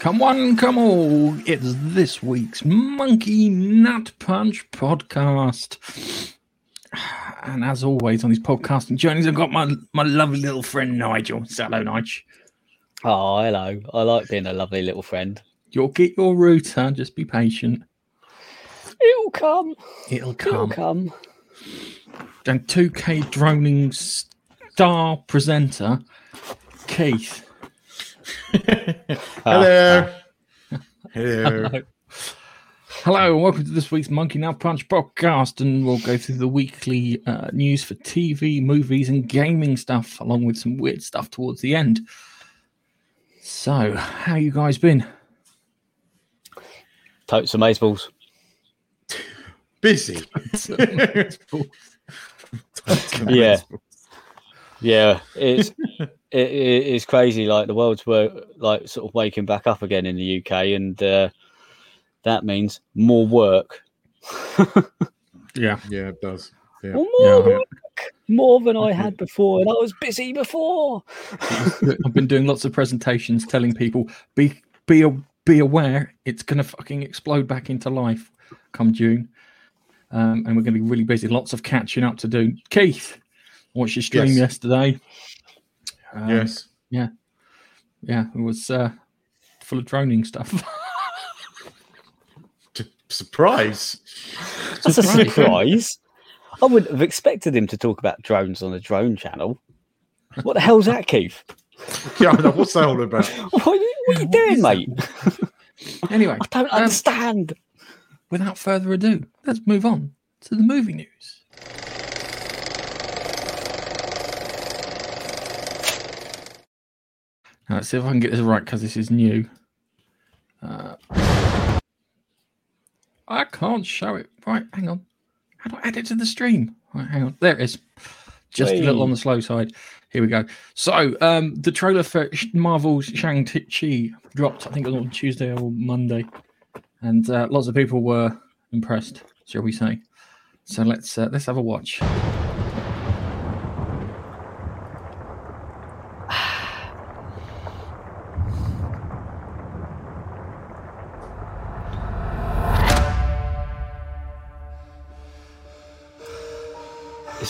Come one, come all. It's this week's Monkey Nut Punch podcast. And as always on these podcasting journeys, I've got my, my lovely little friend Nigel. Say hello, Nigel. Oh, hello. I like being a lovely little friend. You'll get your router. Just be patient. It'll come. It'll come. It'll come. come. And 2K droning star presenter, Keith. Hello. Hello. Hello, and welcome to this week's Monkey Nut Punch podcast, and we'll go through the weekly uh, news for TV, movies, and gaming stuff, along with some weird stuff towards the end. So, how you guys been? Totes amazeballs. Busy. Yeah. Yeah, it's it, it, it's crazy. Like the world's were like sort of waking back up again in the UK, and uh, that means more work. Yeah, Yeah, it does. Yeah. More Yeah. work, more than I had before, and I was busy before. I've been doing lots of presentations telling people be be a- be aware it's going to fucking explode back into life come June, um, and we're going to be really busy. Lots of catching up to do. Keith, watched your stream Yes. yesterday. Um, yes. Yeah, Yeah. it was uh, full of droning stuff. T- Surprise. That's a surprise. I wouldn't have expected him to talk about drones on a drone channel. What the hell's that, Keith? Yeah, I know, what's that all about? What are you, what are you What doing, is mate? anyway, I don't um, understand. without further ado, let's move on to the movie news. Let's see if I can get this right because this is new. Uh, I can't show it. Right, hang on. How do I add it to the stream? Right, hang on. There it is. Just a little on the slow side. Here we go. So, um, the trailer for Marvel's Shang-Chi dropped, I think, on Tuesday or Monday and uh, lots of people were impressed, shall we say? So let's uh, let's have a watch.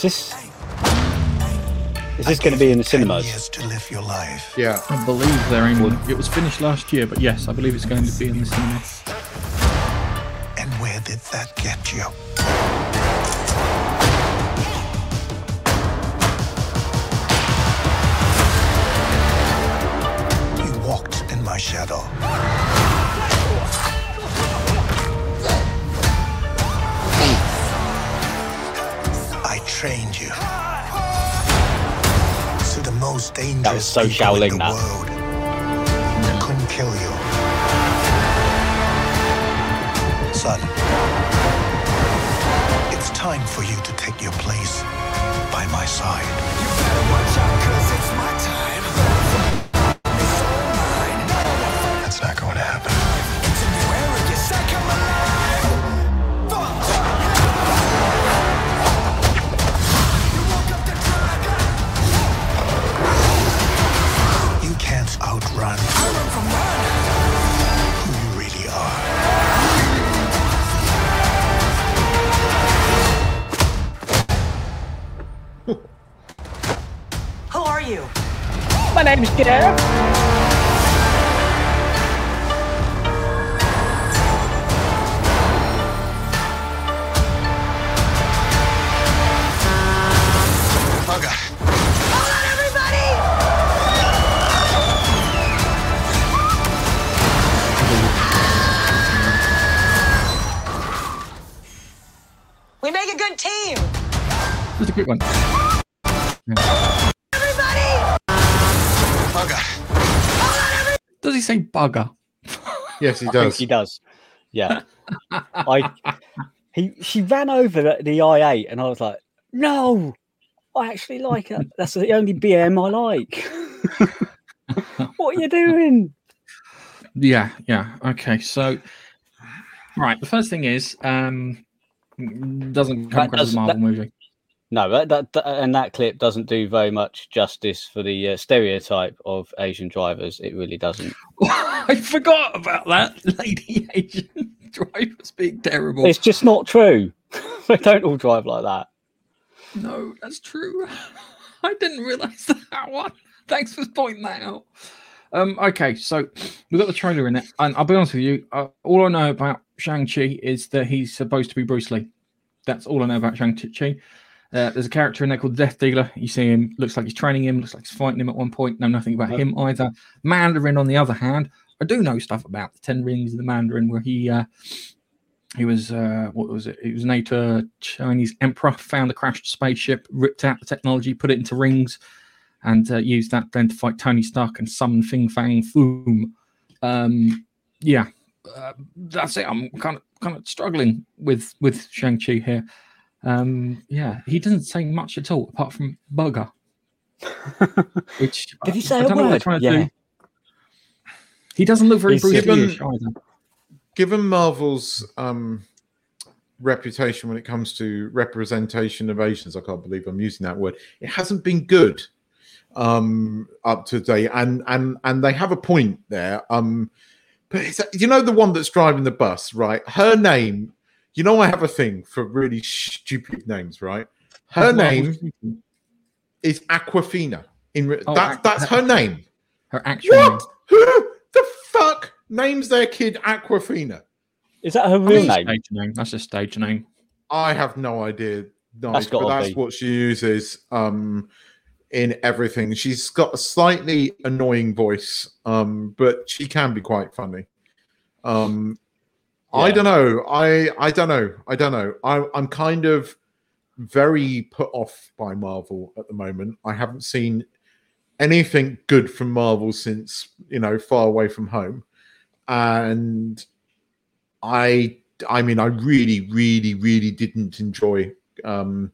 Is this is this going to be in the cinemas? Years to live your life. Yeah. I believe they're in. It was finished last year, but yes, I believe it's going to be in the cinemas. And where did that get you? You walked in my shadow. Trained you. So the most dangerous so people Shaolin, in the that. world couldn't kill you. Son, it's time for you to take your place by my side. That's My name's Gareth. Bugger. Hold on, everybody! We make a good team. Just a quick one. Everybody! He say bugger? Yes, he I think does. he does. Yeah. I he she ran over the, the i8 and I was like, no, I actually like it. That's the only BM I like. what are you doing? Yeah, yeah. Okay, so right. The first thing is, um, doesn't come That across as a Marvel that- movie. No, that, that, and that clip doesn't do very much justice for the uh, stereotype of Asian drivers. It really doesn't. I forgot about that lady Asian drivers being terrible. It's just not true. they don't all drive like that. No, that's true. I didn't realize that one. Thanks for pointing that out. Um, okay, so we've got the trailer in it, and I'll be honest with you. Uh, all I know about Shang Chi is that he's supposed to be Bruce Lee. That's all I know about Shang Chi. Uh, there's a character in there called Death Dealer. You see him, looks like he's training him, looks like he's fighting him at one point. Know nothing about him either. Mandarin, on the other hand, I do know stuff about the Ten Rings of the Mandarin, where he uh, he was uh, what was it? He was an later Chinese emperor, found a crashed spaceship, ripped out the technology, put it into rings, and uh, used that then to fight Tony Stark and summon Fing Fang Foom. Um, yeah, uh, that's it. I'm kind of kind of struggling with with Shang Chi here. Um, yeah, he doesn't say much at all apart from bugger. Which Did he say I a don't know what they're word? trying Yeah. do. He doesn't look very He's Bruce given- either. Given Marvel's um, reputation when it comes to representation of Asians, I can't believe I'm using that word. It hasn't been good um, up to date, and and and they have a point there. Um, but it's, you know the one that's driving the bus, right? Her name. You know I have a thing for really stupid names, right? Her name is Awkwafina. In re- Oh, that, Aqu- that's her name. Her actual name. What? Who the fuck names their kid Awkwafina? Is that her I real mean, name? Stage name. That's a stage name. I have no idea. Nice, That's but gotta that's be. what she uses um, in everything. She's got a slightly annoying voice, um, but she can be quite funny. Um, I don't know. I I don't know. I don't know. I, I'm kind of very put off by Marvel at the moment. I haven't seen anything good from Marvel since you know Far Away from Home, and I I mean I really really really didn't enjoy um,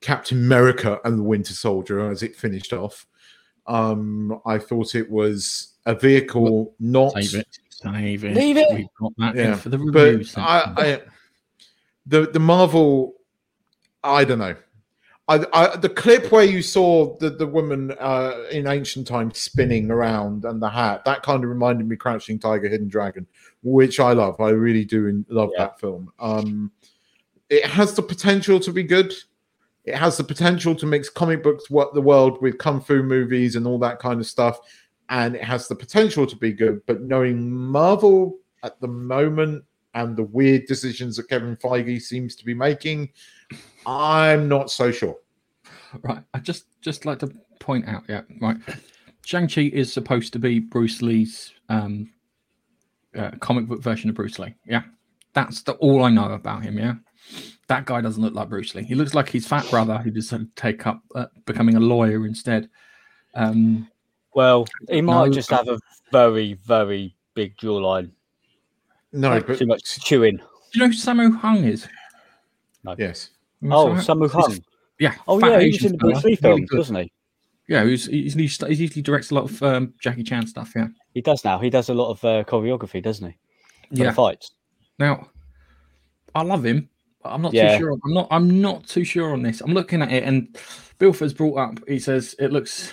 Captain America and the Winter Soldier as it finished off. Um, I thought it was a vehicle not it. Save it. Leave it. We've got that Yeah, in for the but. I, I the the Marvel, I don't know. I, I the clip where you saw the the woman uh, in ancient times spinning around and the hat that kind of reminded me Crouching Tiger, Hidden Dragon, which I love. I really do love Yeah. that film. Um, it has the potential to be good. It has the potential to mix comic books, what the world with kung fu movies and all that kind of stuff, and it has the potential to be good. But knowing Marvel at the moment and the weird decisions that Kevin Feige seems to be making, I'm not so sure. right. I just just like to point out, yeah, right. Shang Chi is supposed to be Bruce Lee's um, uh, comic book version of Bruce Lee. Yeah, that's the all I know about him. Yeah, that guy doesn't look like Bruce Lee. He looks like his fat brother who decided to take up uh, becoming a lawyer instead. Um, Well, he might No, just have a very, very big jawline. No, Like, but too much chewing. do you know who Sammo Hung is? No. yes, Oh, Sammo- Samu Hung. Yeah. Oh, yeah, He's was in the Bruce Lee really films, good. wasn't he? Yeah, he's, he's, he's, he usually directs a lot of um, Jackie Chan stuff. Yeah. He does now. He does a lot of uh, choreography, doesn't he? For Yeah. the fights. Now, I love him, but I'm not Yeah. too sure. I'm not. I'm not too sure on this. I'm looking at it, and Bilford's brought up. He says it looks.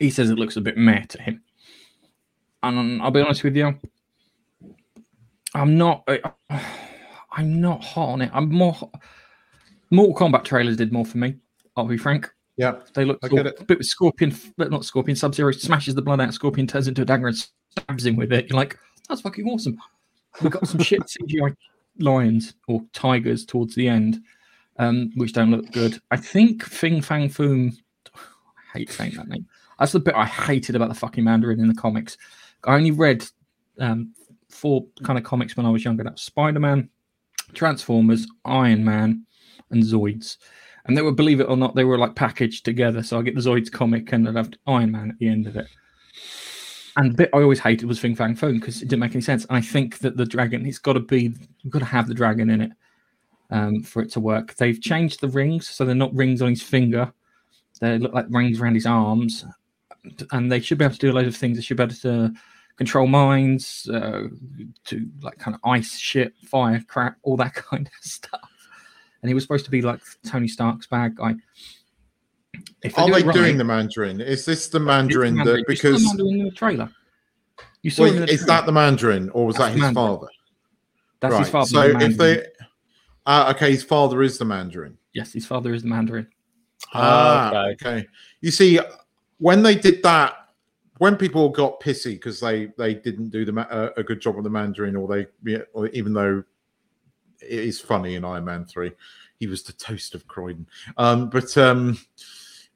He says it looks a bit meh to him, and I'll be honest with you. I'm not. I'm not hot on it. I'm more. Mortal Kombat trailers did more for me. I'll be frank. yeah, They look cool. A bit with Scorpion, but not Scorpion. Sub Zero smashes the blood out. Scorpion turns into a dagger and stabs him with it. You're like, that's fucking awesome. We got some shit CGI lions or tigers towards the end, um, which don't look good. I think Fing Fang Foom. I hate saying that name. That's the bit I hated about the fucking Mandarin in the comics. I only read um, four kind of comics when I was younger. That's Spider Man, Transformers, Iron Man, and Zoids. And they were, believe it or not, they were like packaged together. So I get the Zoids comic and I'd have Iron Man at the end of it. And the bit I always hated was Fing Fang Foom because it didn't make any sense. And I think that the dragon, it's got to be, you've got to have the dragon in it um, for it to work. They've changed the rings, so they're not rings on his finger. They look like rings around his arms. And they should be able to do a load of things. They should be able to control mines, uh, to like kind of ice shit, fire, crap, all that kind of stuff. and he was supposed to be like Tony Stark's bad guy. If Are do they right- doing the Mandarin? Is this the It's the Mandarin that You saw the because Mandarin in the trailer. You saw wait, him in the is trailer. that the Mandarin or was That's that his Mandarin. father? That's his father. So the if Mandarin. they, uh, okay, his father is the Mandarin. yes, his father is the Mandarin. Ah, okay. okay. You see, when they did that, when people got pissy because they they didn't do the ma- uh, a good job on the Mandarin, or they, or even though it is funny in Iron Man three, he was the toast of Croydon. Um, but um,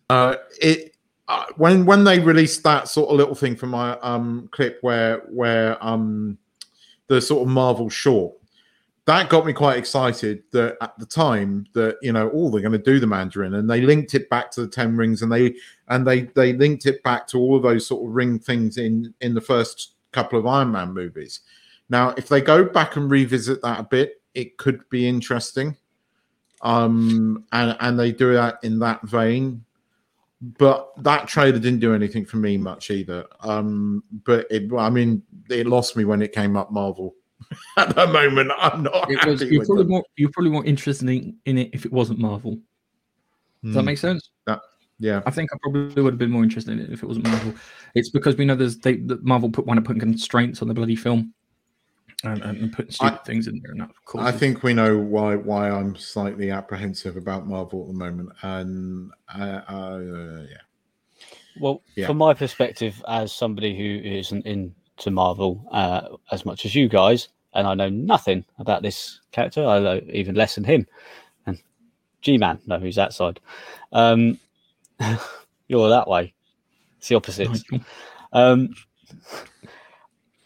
uh, it uh, when when they released that sort of little thing from my um clip where where um the sort of Marvel short that got me quite excited that at the time that you know oh they're going to do the mandarin and they linked it back to the 10 rings and they and they they linked it back to all of those sort of ring things in in the first couple of iron man movies. Now if they go back and revisit that a bit it could be interesting um and and they do that in that vein but that trailer didn't do anything for me much either. Um but it i mean it lost me when it came up marvel at the moment i'm not It was, you're with probably them. more you're probably more interested in, in it if it wasn't Marvel. Does that Hmm. make sense? yeah I think I probably would have been more interested in it if it wasn't Marvel. It's because we know there's they that Marvel put want to put constraints on the bloody film and, and, and putting stupid things in there. And that, I think we know why why I'm slightly apprehensive about Marvel at the moment, and uh, uh, yeah, Well, Yeah. from my perspective, as somebody who isn't into Marvel uh, as much as you guys, and I know nothing about this character, I know even less than him, and G Man, no, who's that side. Um, you're that way. It's the opposite. Um,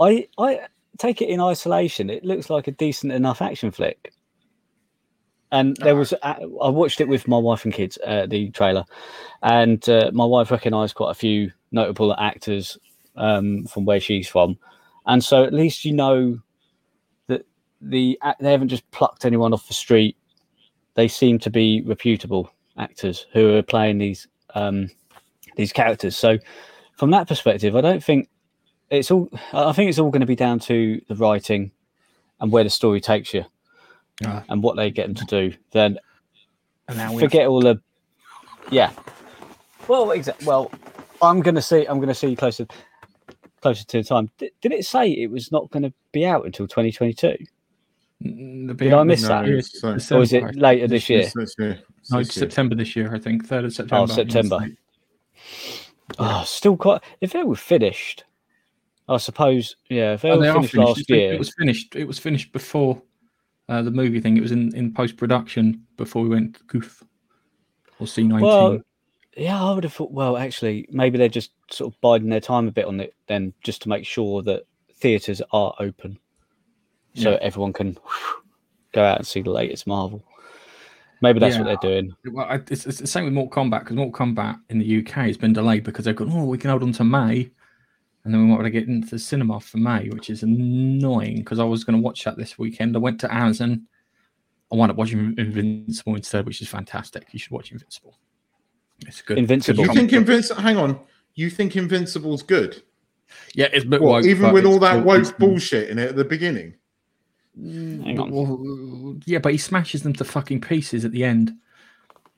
I I take it in isolation. It looks like a decent enough action flick. And there was I watched it with my wife and kids, uh, the trailer, and uh, my wife recognised quite a few notable actors um, from where she's from, and so at least you know the they haven't just plucked anyone off the street. They seem to be reputable actors who are playing these um, these characters. So from that perspective, I don't think it's all. I think it's all going to be down to the writing and where the story takes you Ah. and what they get them to do. Then And now we forget all the. Yeah. Well, exactly. Well, I'm going to see. I'm going to see closer, closer to the time. Did, did it say it was not going to be out until 2022, Mm, the Did I miss No, that? it's, or is it later this year? it's this year. It's No, this it's year. September this year, I think. Third of September. Oh, September. Oh, still quite. If they were finished, I suppose. Yeah, if they Oh, were they are finished, finished. last It's year. It was finished. It was finished before uh, the movie thing. It was in, in post production before we went to Goof or C nineteen. Well, yeah, I would have thought. Well, actually, maybe they're just sort of biding their time a bit on it, then, just to make sure that theaters are open, so Yeah. everyone can go out and see the latest Marvel. Maybe that's what they're doing. Well, I, it's, it's the same with Mortal Kombat because Mortal Kombat in the UK has been delayed because they've gone, oh, we can hold on to May, and then we might want to get into the cinema for May, which is annoying because I was going to watch that this weekend. I went to Amazon. I wound up watching Invincible instead, which is fantastic. You should watch Invincible. It's good. Invincible. You Good think. Invincible? Hang on. You think Invincible's good? yeah, it's a bit What, woke, even with all that still- woke bullshit in it at the beginning? Mm, hang on. Well, yeah, but he smashes them to fucking pieces at the end.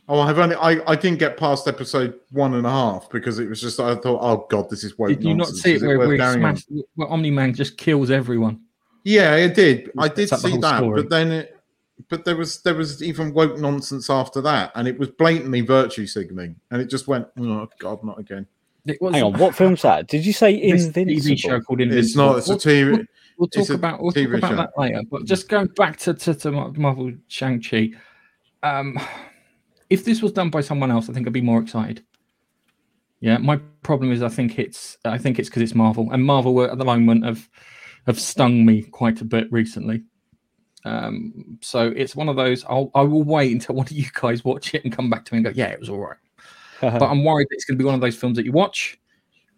Oh, I've only I, I didn't get past episode one and a half because it was just I thought, oh god, this is woke Did you not see Is it where, where he carrying smashed, where Omni Man just kills everyone? Yeah, it did. I did see that, story. but then it, but there was there was even woke nonsense after that, and it was blatantly virtue signaling, and it just went, oh god, not again. It was Hang on, what film's that? Did you say this Invincible? TV show called Invincible. It's not. It's a TV. we'll- We'll talk about we'll TV talk about show. that later. But just going back to to, to Marvel Shang Chi, um, if this was done by someone else, I think I'd be more excited. Yeah, my problem is I think it's I think it's because it's Marvel, and Marvel at the moment have have stung me quite a bit recently. Um, so it's one of those. I'll I will wait until one of you guys watch it and come back to me and go, yeah, it was all right. but I'm worried it's going to be one of those films that you watch,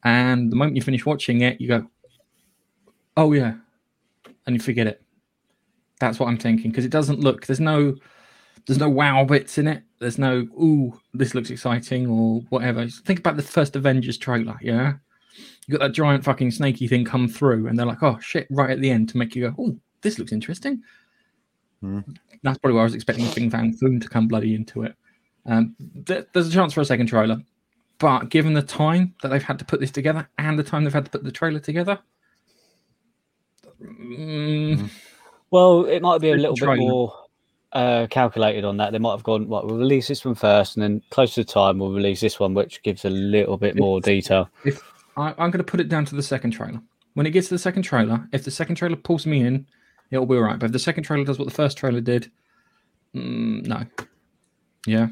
and the moment you finish watching it, you go, "Oh yeah," and you forget it. That's what I'm thinking because it doesn't look. There's no, there's no wow bits in it. There's no ooh, this looks exciting or whatever. Just think about the first Avengers trailer. Yeah, you got that giant fucking snaky thing come through, and they're like, "Oh shit!" Right at the end to make you go, "Oh, this looks interesting." Hmm. That's probably why I was expecting Fing Fang Foom to come bloody into it. Um, th- there's a chance for a second trailer, but given the time that they've had to put this together and the time they've had to put the trailer together, mm, Well, it might be a little bit more uh, calculated on that. They might have gone, right, we'll release this one first, and then close to the time, we'll release this one, which gives a little bit more detail. if I, I'm going to put it down to the second trailer. When it gets to the second trailer, if the second trailer pulls me in, it'll be all right. But if the second trailer does what the first trailer did, mm, no. Yeah,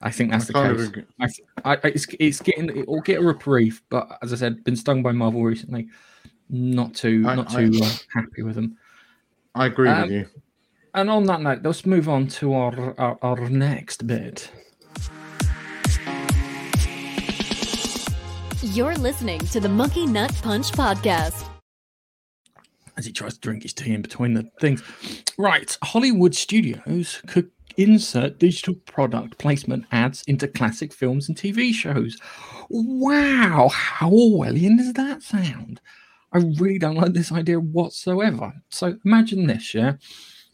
I think that's I the case. agree. I, I, I- it's, it's getting it'll get a reprieve, but as I said, been stung by Marvel recently. Not too I- not I- too uh, happy with them. I agree Um, with you. And on that note, let's move on to our our, our next bit. You're listening to the Monkey Nut Punch podcast. as he tries to drink his tea in between the things. Right, Hollywood studios could insert digital product placement ads into classic films and TV shows. Wow, how Orwellian does that sound? I really don't like this idea whatsoever. So imagine this, yeah?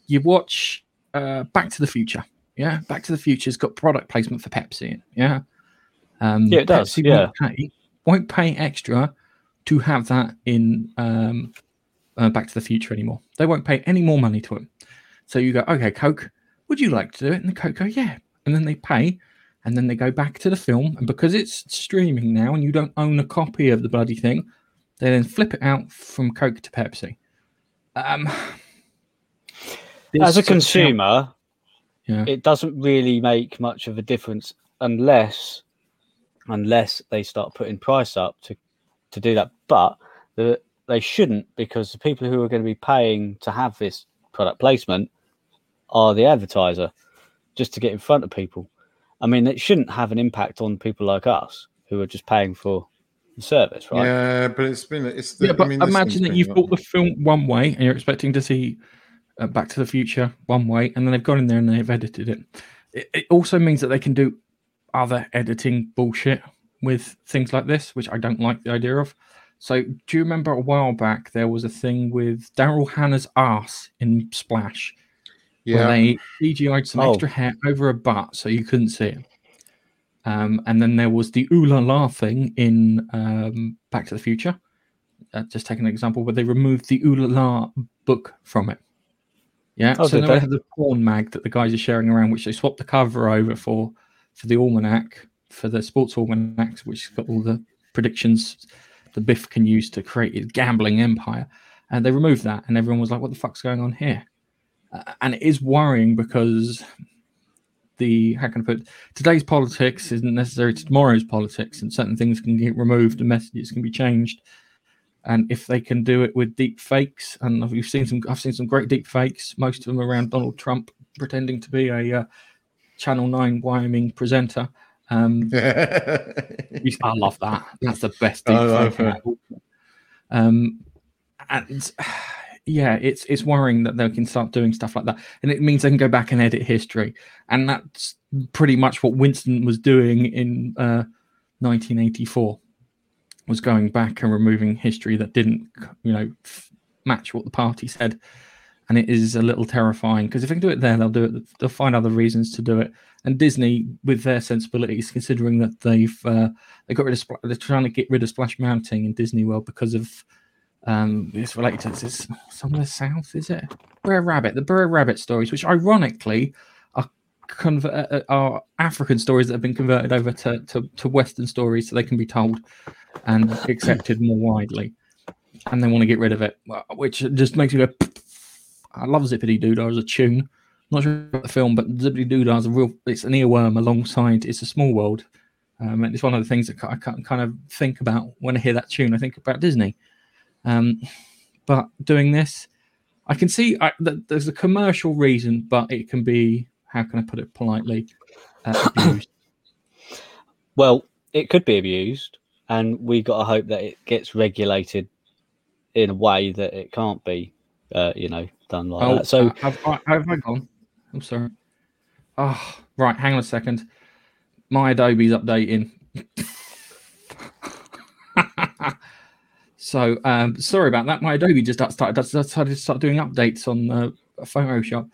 You watch uh, Back to the Future, yeah? Back to the Future's got product placement for Pepsi, in, yeah? Um, Yeah, it does, Pepsi yeah. Won't pay, won't pay extra to have that in um, uh, Back to the Future anymore. They won't pay any more money to it. So you go, okay, Coke, would you like to do it? And the Coke go, yeah. And then they pay, and then they go back to the film. And because it's streaming now, and you don't own a copy of the bloody thing, they then flip it out from Coke to Pepsi. Um, As a consumer, yeah, it doesn't really make much of a difference unless unless they start putting price up to to do that. But the, they shouldn't because the people who are going to be paying to have this product placement are the advertiser just to get in front of people. I mean it shouldn't have an impact on people like us who are just paying for service right Yeah, but it's been it's. The, yeah, but I mean, imagine that you've bought the film one way and you're expecting to see uh, Back to the Future one way, and then they've gone in there and they've edited it. it. It also means that they can do other editing bullshit with things like this, which I don't like the idea of. So, do you remember a while back there was a thing with Daryl Hannah's ass in Splash, where Yeah, they CGI'd some Oh. extra hair over a butt so you couldn't see it. Um, and then there was the ooh la la thing in um, Back to the Future. Uh, just taking an example, where they removed the ooh la la book from it. Yeah, Oh, so now they? they have the porn mag that the guys are sharing around, which they swapped the cover over for for the almanac for the sports almanacs, which has got all the predictions the Biff can use to create his gambling empire. And they removed that, and everyone was like, "What the fuck's going on here?" Uh, and it is worrying because the how can I put today's politics isn't necessary to tomorrow's politics, and certain things can get removed and messages can be changed. And if they can do it with deep fakes, and we've seen some, I've seen some great deep fakes, most of them around Donald Trump pretending to be a uh, Channel Nine Wyoming presenter. Um, you- I love that. That's the best deep fake. Um, and yeah, it's it's worrying that they can start doing stuff like that, and it means they can go back and edit history, and that's pretty much what Winston was doing in uh, 1984. Was going back and removing history that didn't, you know, match what the party said, and it is a little terrifying because if they can do it there, they'll do it. They'll find other reasons to do it. And Disney, with their sensibilities, considering that they've uh, they got rid of they're trying to get rid of Splash Mountain in Disney World because of um it's related to this some of the South, is it? Brer Rabbit, the Brer Rabbit stories, which ironically are conver- uh, are African stories that have been converted over to, to to Western stories so they can be told and accepted more widely. And they want to get rid of it, which just makes me go. I love Zippity Doodah as a tune. Not sure about the film, but Zippity Doodah is a real. It's an earworm alongside. It's a small world. Um, and it's one of the things that I kind of think about when I hear that tune. I think about Disney. Um, but doing this, I can see I, that there's a commercial reason, but it can be how can I put it politely? Uh, abused. well it could be abused and we got to hope that it gets regulated in a way that it can't be uh, you know done like oh, that so uh, have, I- have I gone? I'm sorry. Oh, right. Hang on a second. My Adobe's updating. so um, sorry about that. My Adobe just started decided to start doing updates on uh, Photoshop.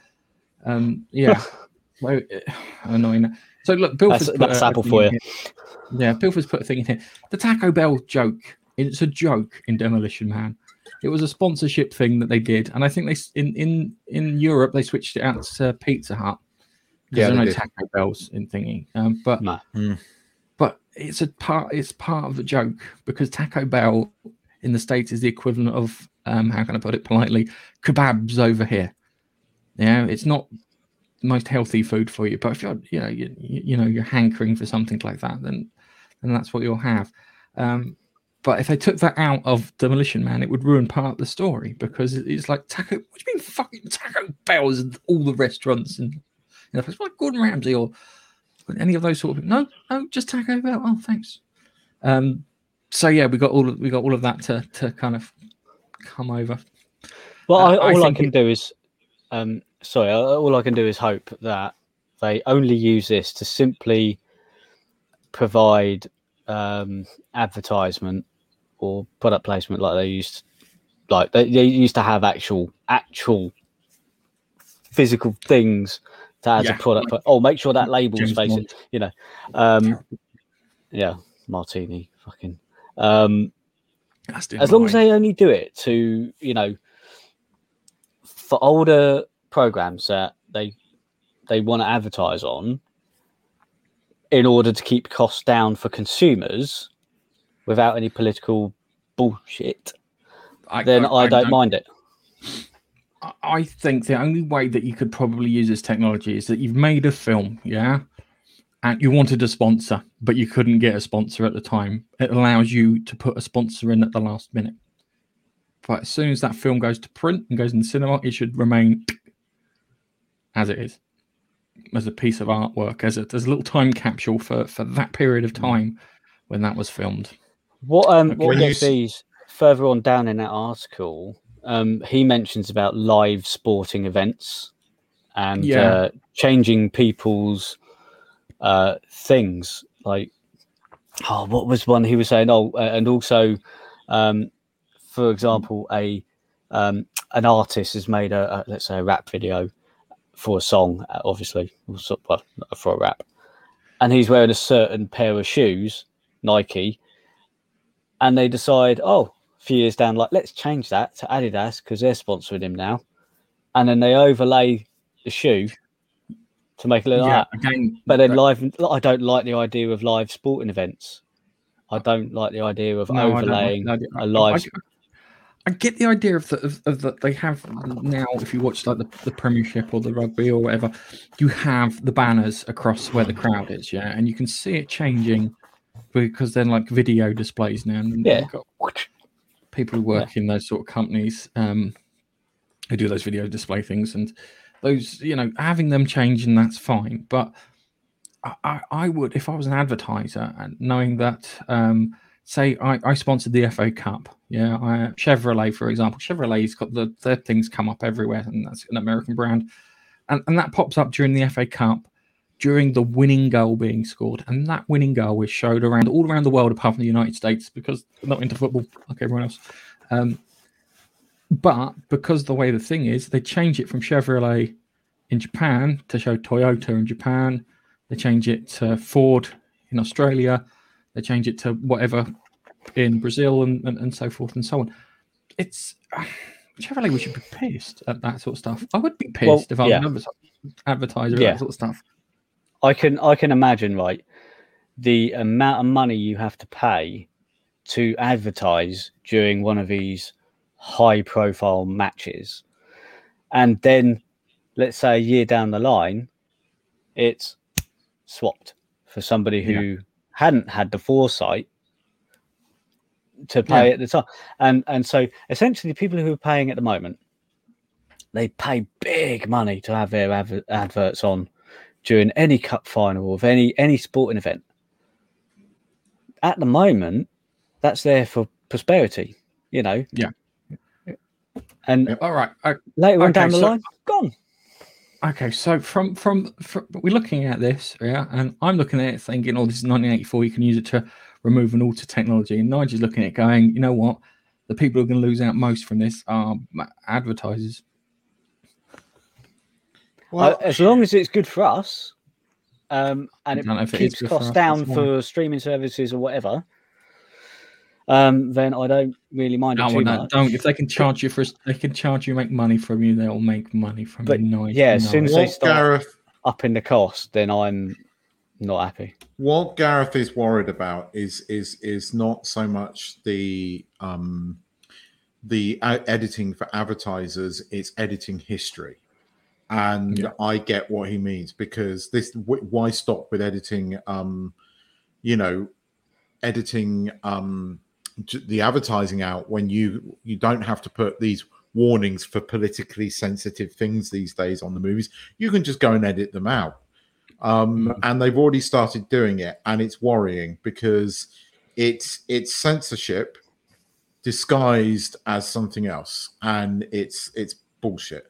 Um, yeah, well, eh, annoying. So look, Bilford's That's- put that's a- a Apple thing for in you. here. Yeah, Bilford's put a thing in here. The Taco Bell joke. It's a joke in Demolition Man. It was a sponsorship thing that they did, and I think they s- in in in Europe they switched it out to Pizza Hut. Yeah, Yeah, there are no did. Taco Bells in thingy. Um, but No. but it's a part. It's part of the joke because Taco Bell in the states is the equivalent of um, how can I put it politely, kebabs over here. Yeah, it's not the most healthy food for you, but if you're you know you, you know you're hankering for something like that, then then that's what you'll have. Um, but if they took that out of Demolition Man, it would ruin part of the story because it's like Taco. What do you mean, fucking Taco Bells and all the restaurants and you know, it's like Gordon Ramsay or any of those sort of no, no, just Taco Bell. Oh, thanks. Um, so yeah, we got all of, we got all of that to to kind of come over. Well, Uh, I, I all I, think can it- do is, um, sorry, uh, all I can do is hope that they only use this to simply provide um, advertisement or product placement, like they used, like they, they used to have actual actual physical things to as Yeah, a product. But, oh, make sure that label's facing, you know, um, yeah, martini, fucking. Um, as long as they only do it to you know for older programs that they they want to advertise on in order to keep costs down for consumers without any political bullshit then i, don't, mind it. I- I think the only way that you could probably use this technology is that you've made a film, yeah, and you wanted a sponsor, but you couldn't get a sponsor at the time. It allows you to put a sponsor in at the last minute. But as soon as that film goes to print and goes in the cinema, it should remain as it is, as a piece of artwork, as a, as a little time capsule for for that period of time when that was filmed. what um Okay. what When you gets these further on down in that article um he mentions about live sporting events and Yeah. uh, changing people's uh things like oh what was one he was saying? Oh uh, and also um for example a um an artist has made a, a let's say a rap video for a song uh, obviously for a rap and he's wearing a certain pair of shoes nike and they decide oh a few years down like let's change that to adidas because they're sponsoring him now and then they overlay the shoe to make it look like that again, but then live, I don't like the idea of live sporting events. I don't like the idea of No, like overlaying the idea. I- a live. I, I get the idea of that of, of that they have now. If you watch like the, the Premiership or the rugby or whatever, you have the banners across where the crowd is, yeah, and you can see it changing because then like video displays now. And Yeah. got people who work in those sort of companies um, who do those video display things, and those you know having them change and that's fine, but. I- I, would if I was an advertiser and knowing that um, say I, I sponsored the FA Cup, yeah, I, Chevrolet for example, Chevrolet's got the their things come up everywhere, and that's an American brand, and and that pops up during the FA Cup during the winning goal being scored, and that winning goal was showed around all around the world apart from the United States because not into football like everyone else. Um, but because the way the thing is, they change it from Chevrolet in Japan to show Toyota in Japan. They change it to Ford in Australia. They change it to whatever in Brazil and, and, and so forth and so on. It's Chevrolet. We should be pissed at that sort of stuff. I would be pissed Well, if I was an advertiser, advertiser Yeah. that sort of stuff. I can I can imagine right the amount of money you have to pay to advertise during one of these high profile matches, and then let's say a year down the line, it's swapped for somebody who hadn't had the foresight to pay Yeah. at the time, and and so essentially people who are paying at the moment, they pay big money to have their adver- adverts on during any cup final of any any sporting event. At the moment, that's there for prosperity, you know. Yeah. And All right. I, later on Okay, down the so- line, gone. Okay, so from, from from we're looking at this, yeah, and I'm looking at it thinking, oh, this is 1984. You can use it to remove and alter technology. And Nigel's looking at it going, you know what? The people who are going to lose out most from this are advertisers. Well, Uh, as long as it's good for us, um, and I don't know it if it is keeps good costs us, down that's why. for streaming services or whatever, um, then I don't really mind it No, too no, much. don't. If they can charge you for, they can charge you, make money from you. They'll make money from But, you. No, yeah, as no. soon as they start Gareth upping the cost, then I'm not happy. what Gareth is worried about is is is not so much the um the a- editing for advertisers; it's editing history, and Yeah. I get what he means because this why stop with editing? Um, you know, editing um j- the advertising out when you you don't have to put these warnings for politically sensitive things these days on the movies. You can just go and edit them out um, Mm. and they've already started doing it, and it's worrying because it's it's censorship disguised as something else, and it's it's bullshit.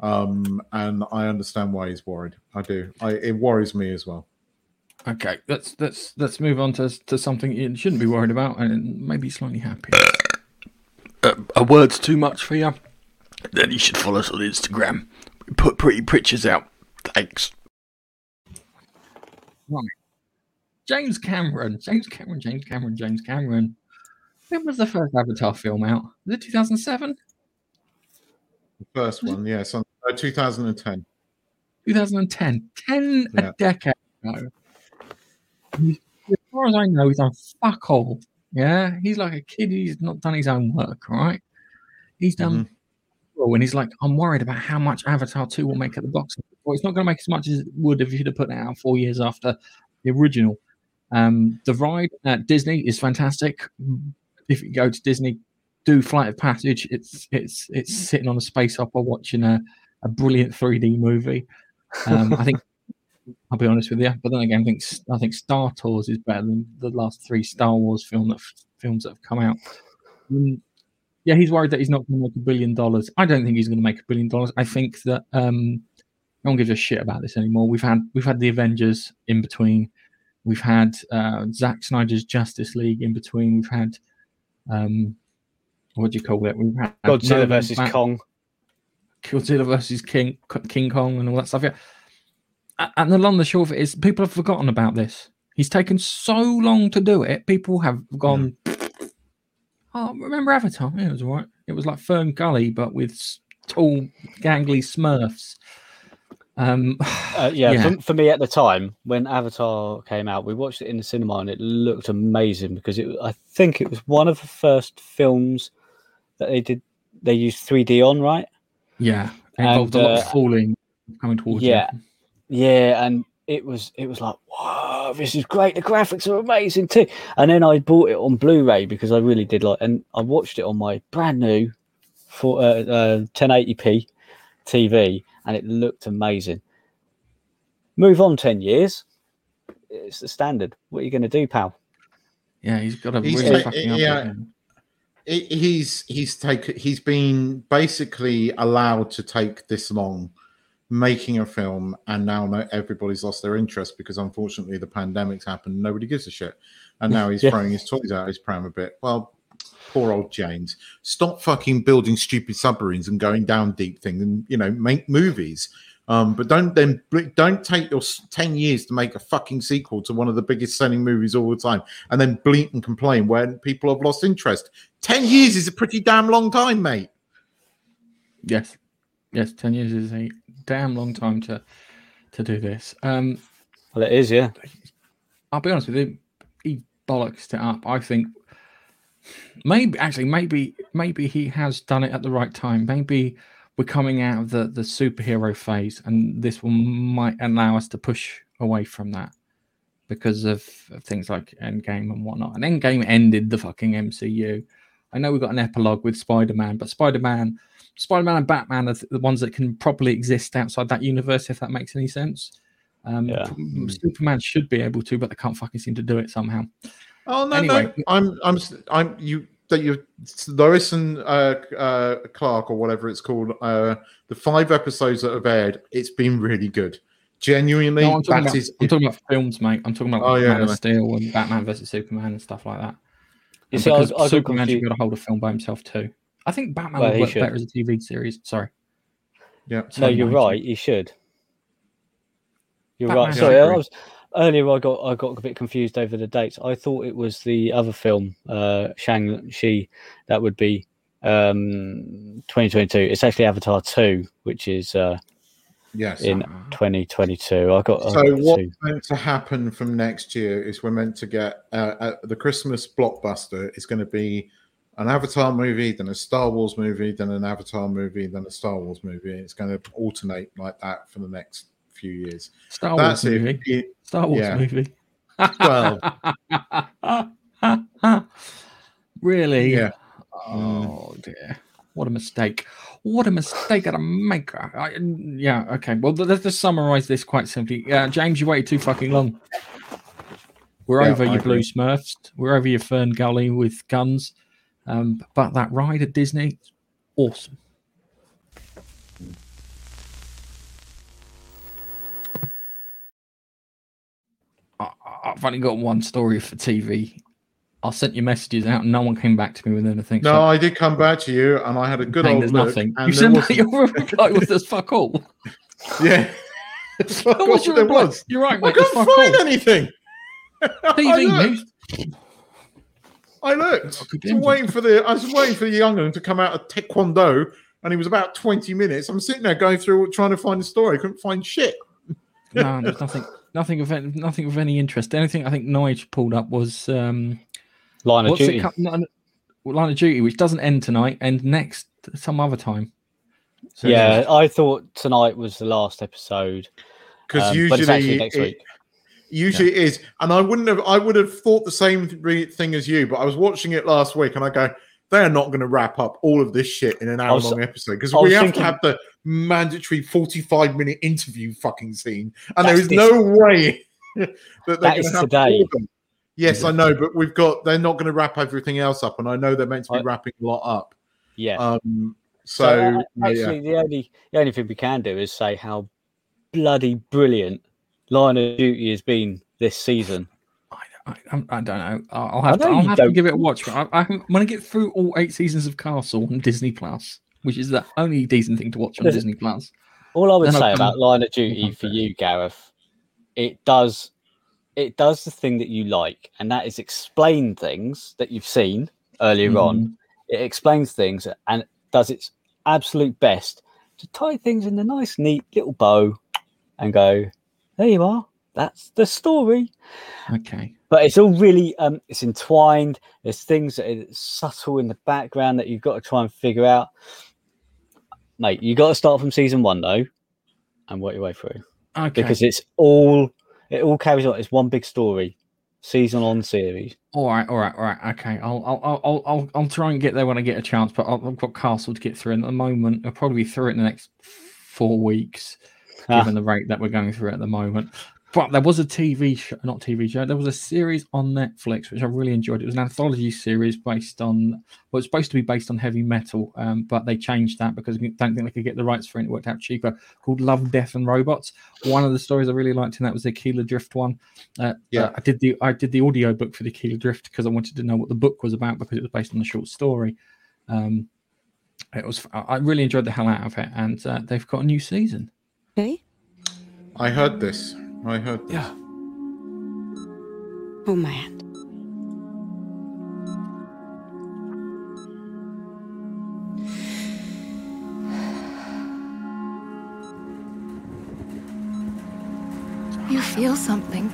Um, and I understand why he's worried. I do. I, it worries me as well. Okay, let's let's let's move on to to something you shouldn't be worried about, and maybe slightly happy. Uh, a word's too much for you. Then you should follow us on Instagram. We put pretty pictures out. Thanks. Right, James Cameron, James Cameron, James Cameron, James Cameron. When was the first Avatar film out? Was it 2007? The first one, yes, on uh, 2010. 2010. 10 Yeah. a decade ago. He's- As far as I know, he's done fuck all. Yeah. He's like a kid who's not done his own work, right? He's done well, and he's like, I'm worried about how much Avatar 2 will make at the box office. Well, it's not going to make as much as it would if you'd have put it out four years after the original. Um, the ride at Disney is fantastic. If you go to Disney, do Flight of Passage. It's it's it's sitting on a space opera watching a, a brilliant 3D movie. Um, I think I'll be honest with you, but then again, I think I think Star Tours is better than the last three Star Wars film that films that have come out. Mm, yeah, he's worried that he's not going to make a billion dollars. I don't think he's going to make a billion dollars. I think that um, no one gives a shit about this anymore. We've had we've had the Avengers in between. We've had uh, Zack Snyder's Justice League in between. We've had um, what do you call it? We've had Godzilla versus Kong. Godzilla versus King King Kong and all that stuff. Yeah. And the long and the short of it is people have forgotten about this. He's taken so long to do it. People have gone. Oh, remember Avatar? Yeah, it was all right. It was like Fern Gully, but with tall, gangly Smurfs. Um, Uh, yeah, Yeah. For, for me at the time when Avatar came out, we watched it in the cinema and it looked amazing because it. I think it was one of the first films that they did. They used 3D on, right? yeah, it involved And, a lot uh, of falling coming towards you. Yeah. Yeah, and it was it was like, wow, this is great. The graphics are amazing too. And then I bought it on Blu-ray because I really did like, and I watched it on my brand new for uh, uh, 1080p TV, and it looked amazing. Move on ten years, it's the standard. What are you going to do, pal? Yeah, he's got a He's really ta- fucking up. yeah. again. He- he's he's taken he's been basically allowed to take this long making a film and now no, everybody's lost their interest because unfortunately the pandemic's happened nobody gives a shit. And now he's Yeah. throwing his toys out his pram a bit. Well poor old james. Stop fucking building stupid submarines and going down deep things and you know make movies. Um, but don't then don't take your 10 years to make a fucking sequel to one of the biggest selling movies all the time and then bleat and complain when people have lost interest. 10 years is a pretty damn long time mate. Yes, yes, ten years is a damn long time to to do this. Um, Well, it is, yeah. I'll be honest with you, he bollocks it up. I think maybe actually maybe maybe he has done it at the right time. Maybe we're coming out of the the superhero phase, and this will might allow us to push away from that because of, of things like Endgame and whatnot. And Endgame ended the fucking MCU. I know we've got an epilogue with Spider Man, but Spider Man, Spider Man and Batman are the ones that can properly exist outside that universe, if that makes any sense. Um, Yeah. Superman should be able to, but they can't fucking seem to do it somehow. Oh no, Anyway. no, I'm, I'm, I'm you that you, Lois and uh, uh, Clark or whatever it's called. Uh, the five episodes that have aired, it's been really good. Genuinely, No, I'm talking, that about, is- I'm talking about films, mate. I'm talking about Oh, like yeah, Man of yeah. Steel and Batman versus Superman and stuff like that. You And see, I, because I got Superman should confused. be able to hold a film by himself too. I think Batman Well, would he work should. better as a TV series. Sorry. Yeah. No, you're right. You should. You're Batman, right. Sorry, I I was earlier. I got I got a bit confused over the dates. I thought it was the other film, uh, Shang Chi, that would be um 2022. It's actually Avatar 2, which is uh Yes. in 2022. I got I So got what's two. meant to happen from next year is we're meant to get uh, uh, the Christmas blockbuster is going to be an Avatar movie, then a Star Wars movie, then an Avatar movie, then a Star Wars movie. It's going to alternate like that for the next few years. Star Wars That's it. movie. It- Star Wars yeah. movie. Well, really? yeah. Oh dear. What a mistake. What a mistake at a maker. I, yeah, okay. Well, let's just summarize this quite simply. Uh, James, you waited too fucking long. We're Yeah, over I your blue smurfs. We're over your Fern Gully with guns. Um, but that ride at Disney, awesome. I, I've only got one story for TV. I sent you messages out and no one came back to me with anything. No, so I did come back to you, and I had a good old there's look. nothing. And You said wasn't- your reply was there's fuck all. yeah. What was your reply? was. You're right, I mate. Couldn't find all. anything. TV news. I looked. I was waiting for the I was waiting for the young one to come out of Taekwondo, and he was about 20 minutes. I'm sitting there going through trying to find the story. I couldn't find shit. No, there's nothing, nothing of any, nothing of any interest. The only thing I think Nige pulled up was um, Line of Duty. it? no, no, Line of Duty, which doesn't end tonight, and next some other time. So, yeah, I thought tonight was the last episode. Because um, but it's actually next it, week. Usually it is. And I wouldn't have I would have thought the same thing as you, but I was watching it last week and I go, they're not going to wrap up all of this shit in an hour long episode because we have thinking- to have the mandatory 45 minute interview fucking scene. And there is this- no way that they're That is today. Yes, I know, but we've got they're not going to wrap everything else up, and I know they're meant to be wrapping a lot up. Yeah. Um, So, so, uh, yeah, yeah. actually, the only the only thing we can do is say how bloody brilliant Line of Duty has been this season. I, I, I'm- don't know. I'll have, know to, I'll have to give it a watch. But I, I'm going to get through all eight seasons of Castle on Disney Plus, which is the only decent thing to watch on There's- Disney Plus. All I would Then say about Line of Duty for you, Gareth, it does it does the thing that you like, and that is explain things that you've seen earlier Mm-hmm. on. It explains things and does its absolute best to tie things in a nice, neat little bow and go, there you are. That's the story. Okay. but it's all really um it's entwined there's things that are subtle in the background that you've got to try and figure out mate you got to start from season one though and work your way through Okay. because it's all it all carries on it's one big story season on series All right, all right, all right. Okay, I'll I'll I'll I'll I'll, try and get there when I get a chance. But I've got Castle to get through, and at the moment, I'll probably be through it in the next four weeks. Given the rate that we're going through at the moment. But there was a TV show, not TV show. There was a series on Netflix which I really enjoyed. It was an anthology series based on well, it's supposed to be based on heavy metal, um, but they changed that because I don't think they could get the rights for it. It worked out cheaper. Called Love, Death, and Robots. One of the stories I really liked in that was the Keeler Drift one. Uh, Yeah. uh, I did the I did the audio book for the Keeler Drift because I wanted to know what the book was about because it was based on a short story. Um, it was I I really enjoyed the hell out of it, and uh, they've got a new season. Okay. I heard this. I heard this. Yeah. Oh, my hand. You feel something,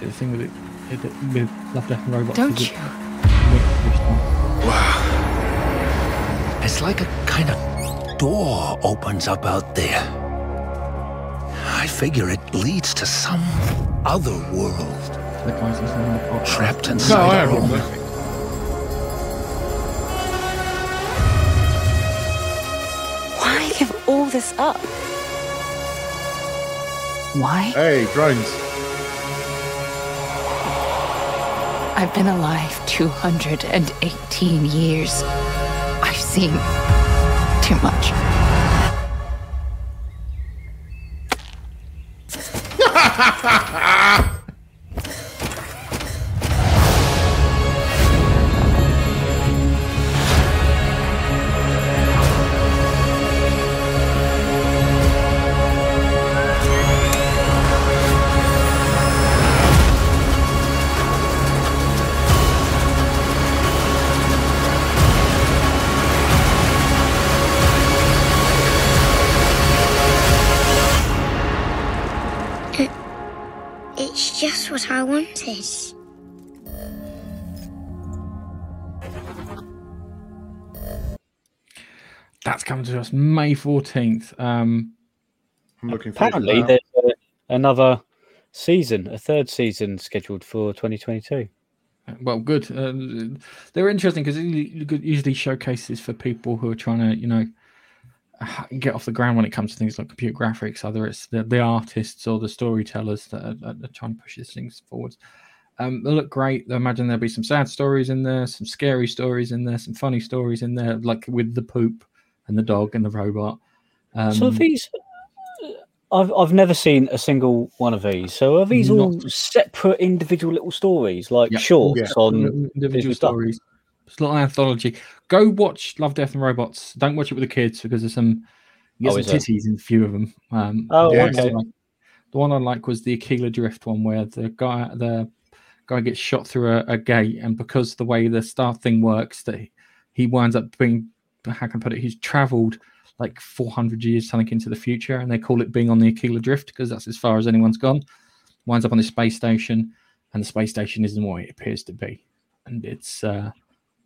The thing with it, it with Love, Death, and Robots. don't you? it- Wow. It's like a kind of door opens up out there. I figure it leads to some other world The guys listening on the podcast. trapped No, inside I our own. Why give all this up? Why? Hey, drones. I've been alive 218 years. I've seen too much. ha ha ha just what I wanted. That's coming to us May 14th. Um, I'm looking forward Apparently, that. there's uh, another season, a third season scheduled for 2022. well, good. Uh, they're interesting because usually showcases for people who are trying to, you know, get off the ground when it comes to things like computer graphics, either it's the, the artists or the storytellers that are, are trying to push these things forwards. Um, they look great. I imagine there'll be some sad stories in there, some scary stories in there, some funny stories in there, like with the poop and the dog and the robot. Um, so these, I've I've never seen a single one of these. So are these all separate individual little stories, like Yeah. shorts Yeah. on individual stories? Plus? Stories. It's a little anthology. Go watch Love, Death, and Robots. Don't watch it with the kids because there's some, you Oh, some is there? titties in a few of them. Um, Oh, the, Yeah. okay. the one I like was the Aquila Drift one, where the guy the guy gets shot through a, a gate, and because the way the star thing works, that he, he winds up being how can I put it? He's travelled like 400 years something into the future, and they call it being on the Aquila Drift because that's as far as anyone's gone. Winds up on the space station, and the space station isn't what it appears to be, and it's uh,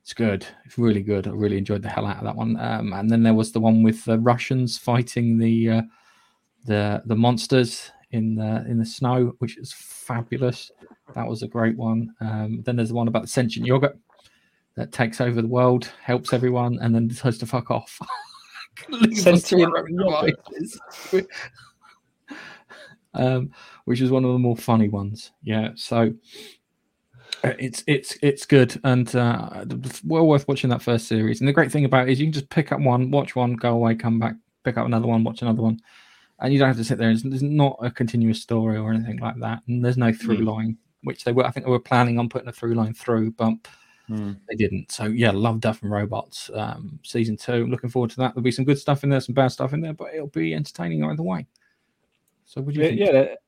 it's good. It's really good. I really enjoyed the hell out of that one. Um, and then there was the one with the Russians fighting the uh, the the monsters in the in the snow, which is fabulous. That was a great one. Um, then there's the one about the sentient yogurt that takes over the world, helps everyone, and then decides to fuck off. Leave us to Sentient yogurt. um, which is one of the more funny ones. Yeah, so it's it's it's good and uh, well worth watching that first series. And the great thing about it is you can just pick up one, watch one, go away, come back, pick up another one, watch another one, and you don't have to sit there. It's, there's not a continuous story or anything like that, and there's no through line, which they were. I think they were planning on putting a through line through, but they didn't. So yeah, love Death and Robots um, season two. Looking forward to that. There'll be some good stuff in there, some bad stuff in there, but it'll be entertaining either way. So would you Yeah, think? yeah, it-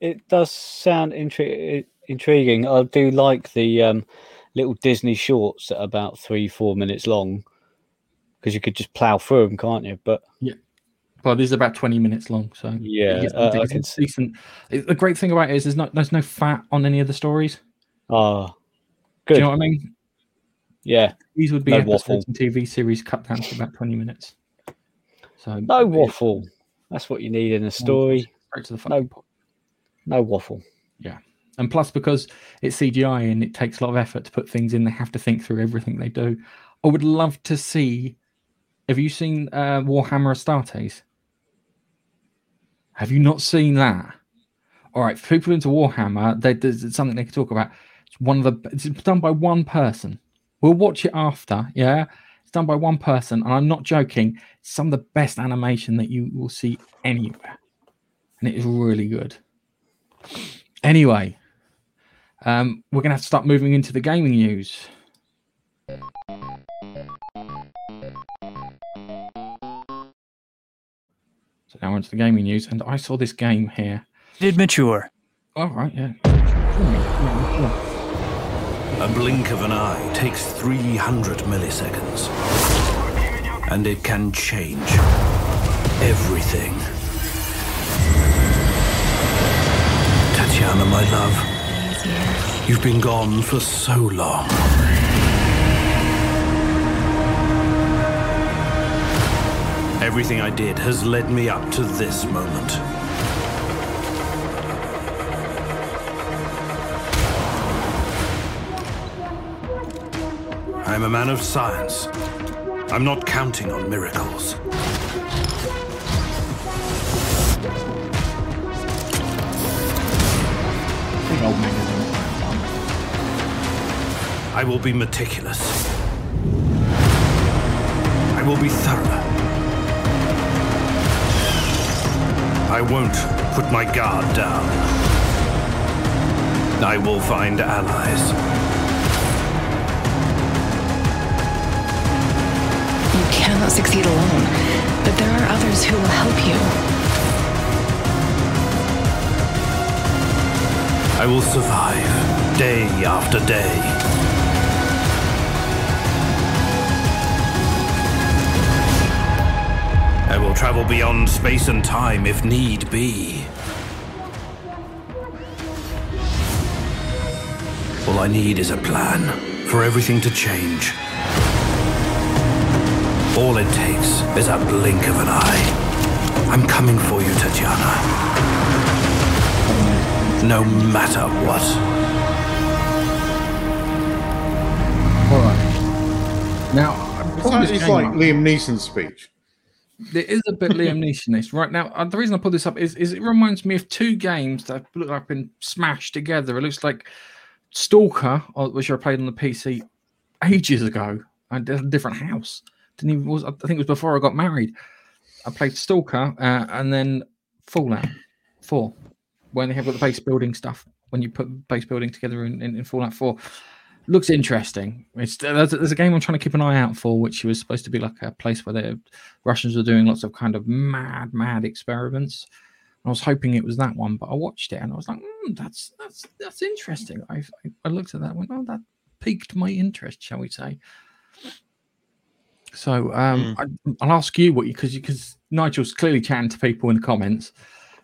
it does sound intri- intriguing. I do like the um, little Disney shorts that are about three, four minutes long because you could just plow through them, can't you? But yeah. Well, these are about twenty minutes long, so Yeah, uh, I can see- decent. it- The great thing about it is there's not there's no fat on any of the stories. ah, Do good. you know what I mean? yeah, These would be No episodes waffle. and TV series cut down to about twenty minutes. So no waffle. That's what you need in a story. Straight to the No. No waffle. And plus, because it's CGI and it takes a lot of effort to put things in, they have to think through everything they do. I would love to see. Have you seen uh, Warhammer Astartes? Have you not seen that? All right, for people into Warhammer, they, there's something they can talk about. It's one of the. It's done by one person. We'll watch it after. Yeah, it's done by one person, and I'm not joking. It's some of the best animation that you will see anywhere, and it is really good. Anyway, um, we're going to have to start moving into the gaming news. So now onto the gaming news, and I saw this game here. Did mature. All right, yeah. A blink of an eye takes 300 milliseconds. And it can change everything. Tatiana, my love, you've been gone for so long. Everything I did has led me up to this moment. I'm a man of science. I'm not counting on miracles. Big old magazine. I will be meticulous. I will be thorough. I won't put my guard down. I will find allies. You cannot succeed alone, but there are others who will help you. I will survive day after day. Will travel beyond space and time if need be. All I need is a plan for everything to change. All it takes is a blink of an eye. I'm coming for you, Tatiana. No matter what. All right. Now, It's pulled like, this it's game like. Liam Neeson's speech. There is a bit Liam Neeson right now. uh, The reason I put this up is, is it reminds me of two games that look like been smashed together. It looks like Stalker, uh, which I played on the PC ages ago. and a different house. Didn't even was I think it was before I got married. I played Stalker uh, and then Fallout Four, when they have got the base building stuff. When you put base building together in, in, in Fallout Four, looks interesting. It's there's, there's a game I'm trying to keep an eye out for, which was supposed to be like a place where the Russians were doing lots of kind of mad, mad experiments. I was hoping it was that one, but I watched it and I was like, mm, "That's that's that's interesting." I, I looked at that, and went, "Oh, that piqued my interest, shall we say?" So um, I, I'll ask you what you because because Nigel's clearly chatting to people in the comments.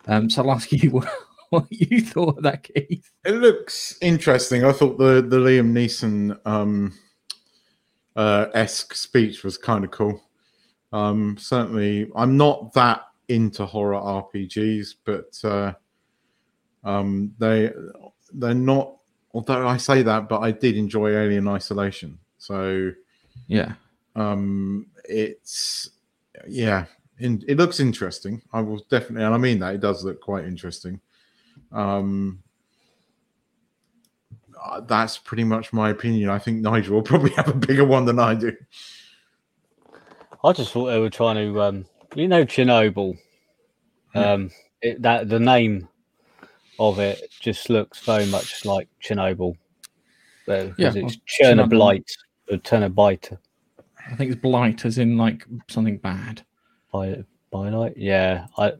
Um, so I'll ask you what, what you thought of that, Keith. It looks interesting. I thought the the Liam Neeson um, uh, esque speech was kind of cool. Um, certainly, I'm not that into horror RPGs, but uh, um, they they're not. Although I say that, but I did enjoy Alien Isolation. So Yeah, um, it's yeah, in, it looks interesting. I will definitely, and I mean that it does look quite interesting. Um, uh, that's pretty much my opinion. I think Nigel will probably have a bigger one than I do. I just thought they were trying to, um, you know, Chernobyl. Um, it, that the name of it just looks very much like Chernobyl. 'cause Yeah, it's well, Chernobyl- Chernobylite or Chernobite I think it's blight, as in like something bad. by by light. Yeah, I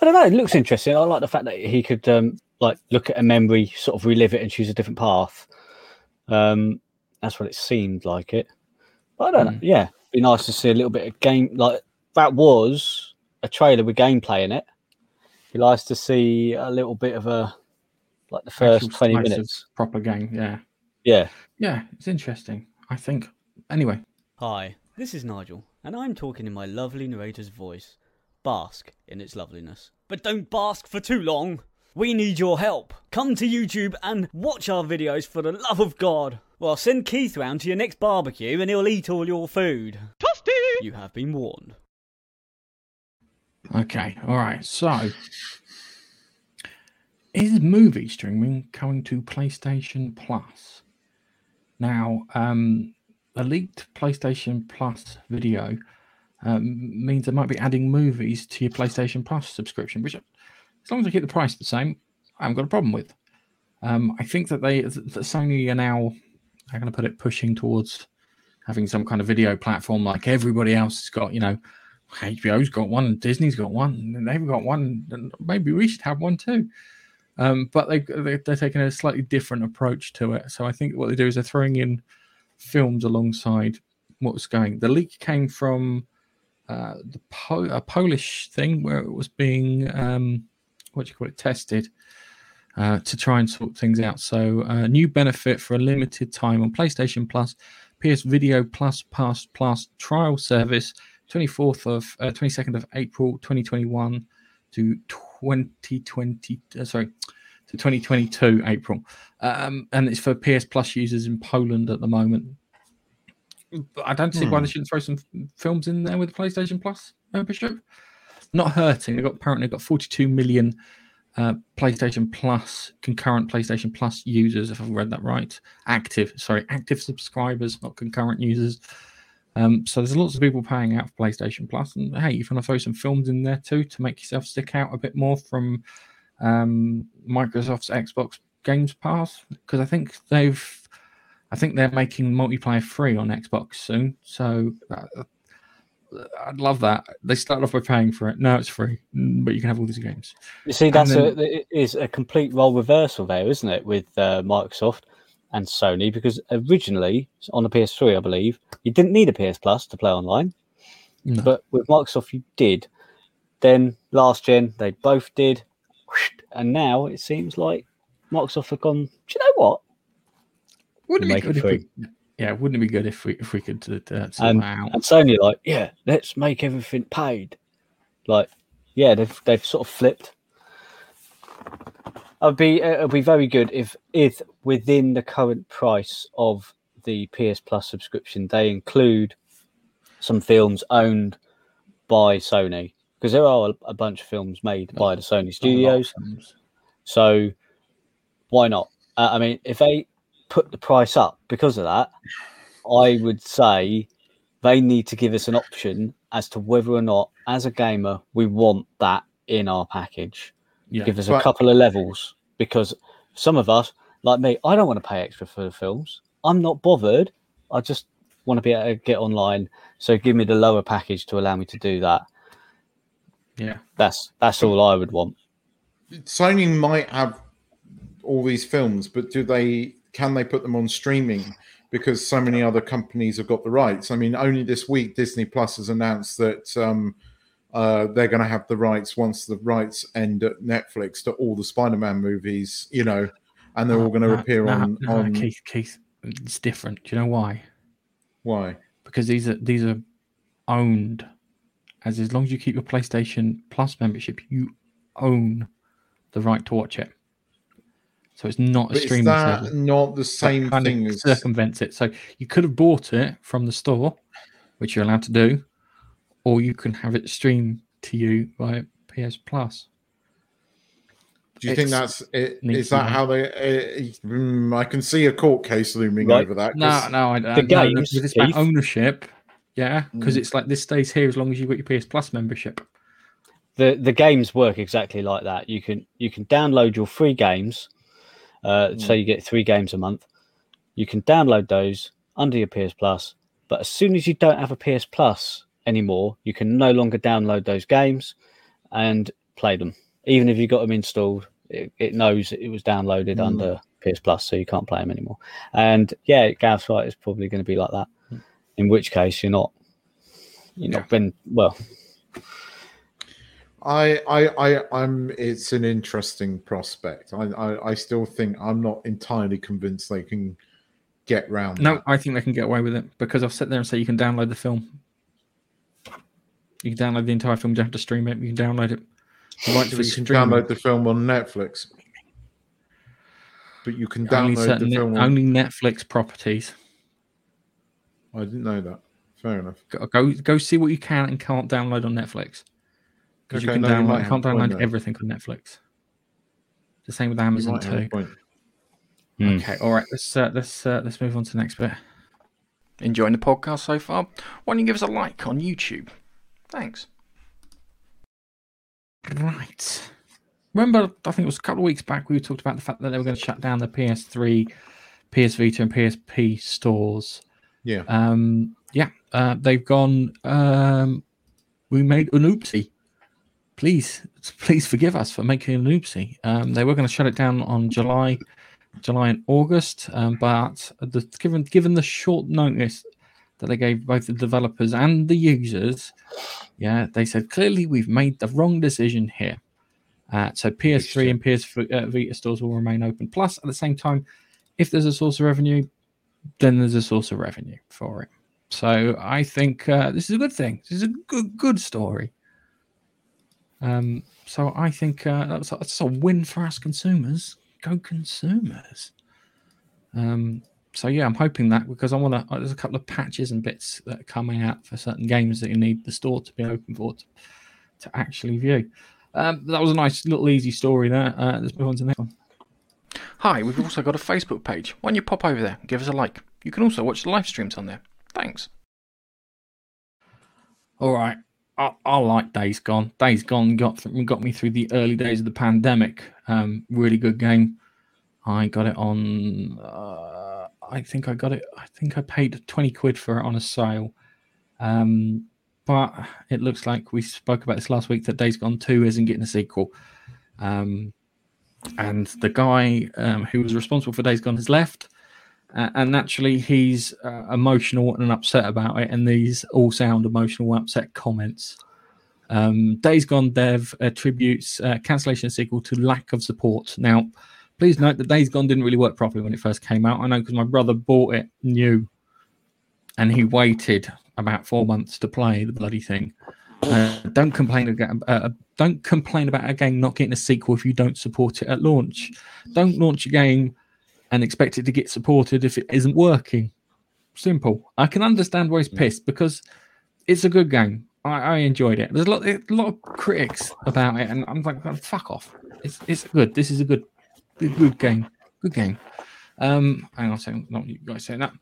I don't know. It looks interesting. I like the fact that he could um, like look at a memory, sort of relive it, and choose a different path. Um, that's what it seemed like it. But I don't know. Yeah, be nice to see a little bit of game. Like that was a trailer with gameplay in it. Be nice to see a little bit of a like the first Actual twenty minutes. proper game. Yeah, Yeah. yeah, it's interesting. I think. Anyway, Hi, this is Nigel, and I'm talking in my lovely narrator's voice. Bask in its loveliness. But don't bask for too long! We need your help! Come to YouTube and watch our videos for the love of God! Well, send Keith round to your next barbecue and he'll eat all your food. Toasty! You have been warned. okay, all right. So, is movie streaming coming to PlayStation Plus? Now, um, a leaked PlayStation Plus video um, means they might be adding movies to your PlayStation Plus subscription, which, as long as they keep the price the same, I haven't got a problem with. Um, I think that they, that Sony are now, I'm going to put it, pushing towards having some kind of video platform like everybody else has got. You know, HBO's got one, Disney's got one, and they've got one, and maybe we should have one too. Um, but they, they they're taking a slightly different approach to it. So I think what they do is they're throwing in films alongside what's going. The leak came from uh, the po- a Polish thing where it was being um, what do you call it tested uh, to try and sort things out. So uh, new benefit for a limited time on PlayStation Plus, PS Video Plus Pass Plus trial service, 24th of uh, 22nd of April 2021 to 2020. Uh, sorry. To 2022 April, um, and it's for PS Plus users in Poland at the moment. I don't see why Hmm. they shouldn't throw some films in there with the PlayStation Plus membership. Not hurting. They got apparently got 42 million uh, PlayStation Plus concurrent PlayStation Plus users, if I've read that right. Active, sorry, active subscribers, not concurrent users. Um, so there's lots of people paying out for PlayStation Plus, and hey, if you want to throw some films in there too to make yourself stick out a bit more from um, Microsoft's Xbox Games Pass, because I think they've, I think they're making multiplayer free on Xbox soon. So uh, I'd love that. They started off by paying for it. Now it's free, mm, but you can have all these games. You see, that's then- a, it is a complete role reversal there, isn't it, with uh, Microsoft and Sony? Because originally on the PS3, I believe, you didn't need a PS Plus to play online, No. but with Microsoft, you did. Then last gen, they both did, and now it seems like Microsoft have gone. Do you know what? Wouldn't it make be good if we, yeah, wouldn't it be good if we if we could uh, uh, And, that out? and Sony like, yeah, let's make everything paid. Like, yeah, they've they've sort of flipped. It'd be it'd be very good if if within the current price of the PS Plus subscription they include some films owned by Sony because there are a, a bunch of films made by the Sony studios. So why not? Uh, I mean, if they put the price up because of that, I would say they need to give us an option as to whether or not, as a gamer, we want that in our package. Yeah. Give us But- a couple of levels because some of us, like me, I don't want to pay extra for the films. I'm not bothered. I just want to be able to get online. So give me the lower package to allow me to do that. Yeah. That's that's all I would want. Sony might have all these films, but do they? Can they put them on streaming? Because so many other companies have got the rights. I mean, only this week Disney Plus has announced that um, uh, they're going to have the rights once the rights end at Netflix to all the Spider-Man movies. You know, and they're all going to No, appear no, on on Keith. Keith, it's different. Do you know why? why? Because these are these are owned. As as long as you keep your PlayStation Plus membership, you own the right to watch it. So it's not a But is streaming that service. not the That same kind of thing as circumvents it. So you could have bought it from the store, which you're allowed to do, or you can have it streamed to you via PS Plus. Do you think that's it, needs is that how they? Uh, mm, I can see a court case looming Right. over that. No, 'cause- no, I, The no, no, games, it's about ownership. Yeah, because Mm. it's like this stays here as long as you've got your PS Plus membership. the the games work exactly like that. You can you can download your free games. Uh, So you get three games a month. You can download those under your PS Plus, but as soon as you don't have a PS Plus anymore, you can no longer download those games and play them. Even if you got them installed, it, it knows it was downloaded Mm. under PS Plus, so you can't play them anymore. And yeah, Gav's right. It's probably going to be like that. In which case, you're not. You're not been well. I, I, I, I'm. It's an interesting prospect. I, I, I still think I'm not entirely convinced they can get round. No, that. I think they can get away with it because I'll sit there and say you can download the film. You can download the entire film. You don't have to stream it. You can download it. The rights So you can download the film on Netflix, but you can only download certain the film. On, only Netflix properties. I didn't know that. Fair enough. Go go see what you can and can't download on Netflix. Because you can no, download, you can't a point download everything on Netflix. The same with Amazon might have a too. point. Hmm. Okay, all right. Let's uh, let's uh, let's move on to the next bit. Enjoying the podcast so far? Why don't you give us a like on YouTube? Thanks. Right. Remember, I think it was a couple of weeks back we talked about the fact that they were going to shut down the PS3, PS Vita, and PSP stores. Yeah. Um, yeah, uh, they've gone. Um, we made an oopsie. Please, please forgive us for making an oopsie. Um, they were going to shut it down on July, July and August, um, but the, given given the short notice that they gave both the developers and the users, yeah, they said clearly we've made the wrong decision here. Uh, so PS3 and PS uh, Vita stores will remain open. Plus, at the same time, if there's a source of revenue, then there's a source of revenue for it. So I think uh, this is a good thing. This is a good good story. Um, so I think uh, that's, that's a win for us consumers. Go consumers. Um, so yeah, I'm hoping that because I want to. There's a couple of patches and bits that are coming out for certain games that you need the store to be open for to, to actually view. Um, that was a nice little easy story there. Uh, let's move on to the next one. Hi, we've also got a Facebook page. Why don't you pop over there and give us a like? You can also watch the live streams on there. Thanks. All right. I, I like Days Gone. Days Gone got got me through the early days of the pandemic. Um, really good game. I got it on. Uh, I think I got it. I think I paid twenty quid for it on a sale. Um, but it looks like we spoke about this last week that Days Gone Two isn't getting a sequel. Um, and the guy um, who was responsible for Days Gone has left. Uh, and naturally, he's uh, emotional and upset about it. And these all sound emotional, upset comments. Um, Days Gone dev attributes uh, cancellation sequel to lack of support. Now, Please note that Days Gone didn't really work properly when it first came out. I know because my brother bought it new, and he waited about four months to play the bloody thing. Uh, don't complain again. Uh, don't complain about a game not getting a sequel if you don't support it at launch. Don't launch a game and expect it to get supported if it isn't working. Simple. I can understand why he's pissed because it's a good game. I, I enjoyed it. There's a lot, a lot of critics about it, and I'm like, fuck off. It's it's good. This is a good, good, game. Good game. Um, hang on a second. Not you guys saying that.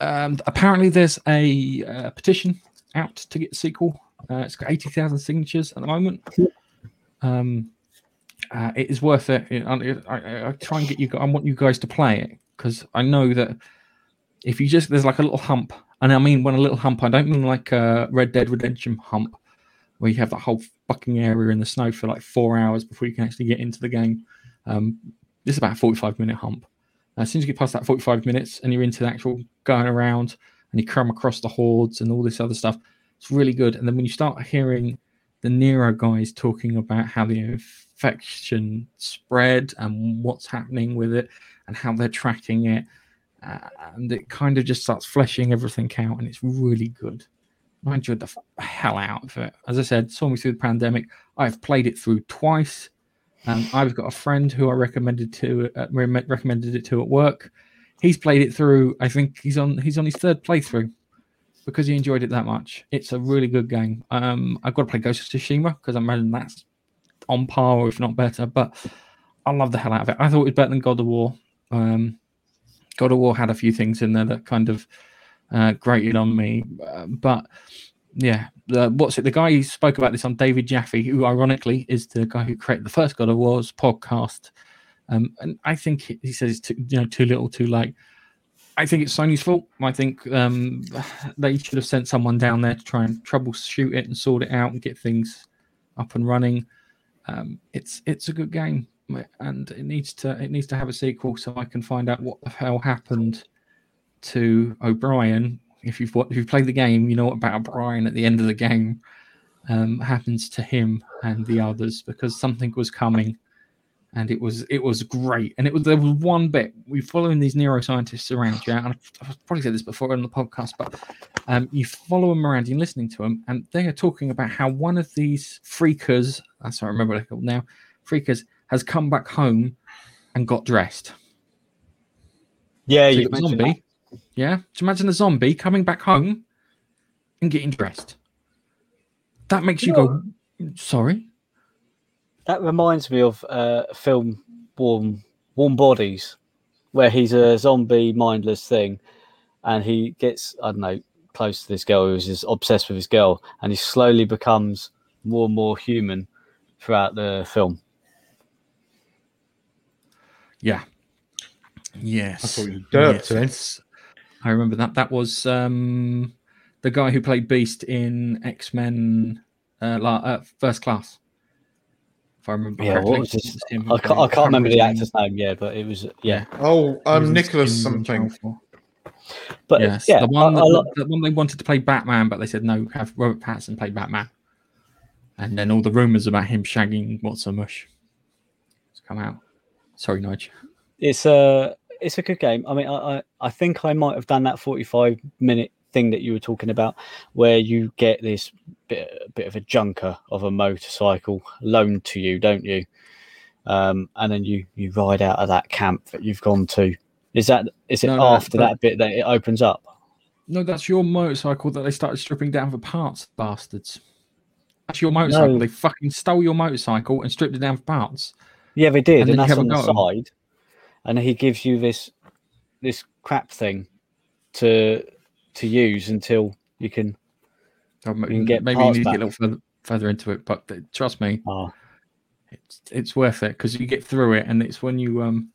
Um, apparently, there's a uh, petition out to get a sequel. Uh, it's got eighty thousand signatures at the moment. Um, uh, it is worth it. I, I, I try and get you. I want you guys to play it because I know that if you just there's like a little hump, and I mean when a little hump, I don't mean like a Red Dead Redemption hump where you have that whole fucking area in the snow for like four hours before you can actually get into the game. Um, this is about a 45 minute hump. as soon as you get past that 45 minutes and you're into the actual going around and you come across the hordes and all this other stuff, it's really good. And then when you start hearing the Nero guys talking about how the infection spread and what's happening with it and how they're tracking it, uh, and it kind of just starts fleshing everything out, and it's really good. I enjoyed the hell out of it. As I said, saw me through the pandemic. I've played it through twice. Um, I've got a friend who I recommended to uh, recommended it to at work. He's played it through. I think he's on he's on his third playthrough because he enjoyed it that much. It's a really good game. Um, I've got to play Ghost of Tsushima because I'm imagine that's on par, if not better. But I love the hell out of it. I thought it was better than God of War. Um, God of War had a few things in there that kind of uh, grated on me, uh, but yeah, the, what's it? The guy who spoke about this on David Jaffe, who ironically is the guy who created the first God of War's podcast, um, and I think he, says too, you know too little, too late. I think it's Sony's fault. I think um, they should have sent someone down there to try and troubleshoot it and sort it out and get things up and running. Um, it's it's a good game, and it needs to it needs to have a sequel so I can find out what the hell happened to O'Brien. If you've if you've played the game, you know about O'Brien at the end of the game um, happens to him and the others because something was coming and it was it was great. And it was there was one bit we are following these neuroscientists around, yeah. And I've, probably said this before on the podcast, but um, you follow them around, you're listening to them, and they are talking about how one of these freakers, that's what I remember what they're called now, freakers has come back home and got dressed. Yeah, So you you've got a mentioned zombie. Yeah, so imagine a zombie coming back home and getting dressed. That makes you go, sorry. That reminds me of uh, a film Warm Warm Bodies, where he's a zombie mindless thing, and he gets I don't know close to this girl who's just obsessed with his girl, and he slowly becomes more and more human throughout the film. Yeah. Yes. I thought you derped then. yes. I remember that. That was um, the guy who played Beast in X Men uh, uh, First Class. If I remember Yeah, correctly. what was It his? him I can't, I can't remember the actor's name. Yeah, but it was yeah. Oh, He um, was Nicholas Spin something. But yes, yeah, the one, I- that, I li- the one they wanted to play Batman, but they said no, have Robert Pattinson play Batman. And then all the rumors about him shagging what's a mush has come out. Sorry, Nigel. it's a it's a good game. I mean, I, I I think I might have done that forty five minute thing that you were talking about, where you get this bit bit of a junker of a motorcycle loaned to you, don't you? Um, and then you you ride out of that camp that you've gone to. Is that is it No, after no. that bit that it opens up? No, that's your motorcycle that they started stripping down for parts, bastards. That's your motorcycle. No. They fucking stole your motorcycle and stripped it down for parts. Yeah, they did, And and, that's a on the at 'em. And he gives you this this crap thing to to use until you can. So m- You can get maybe you need to get a little further, further into it, but trust me, Oh, it's it's worth it because you get through it, and it's when you um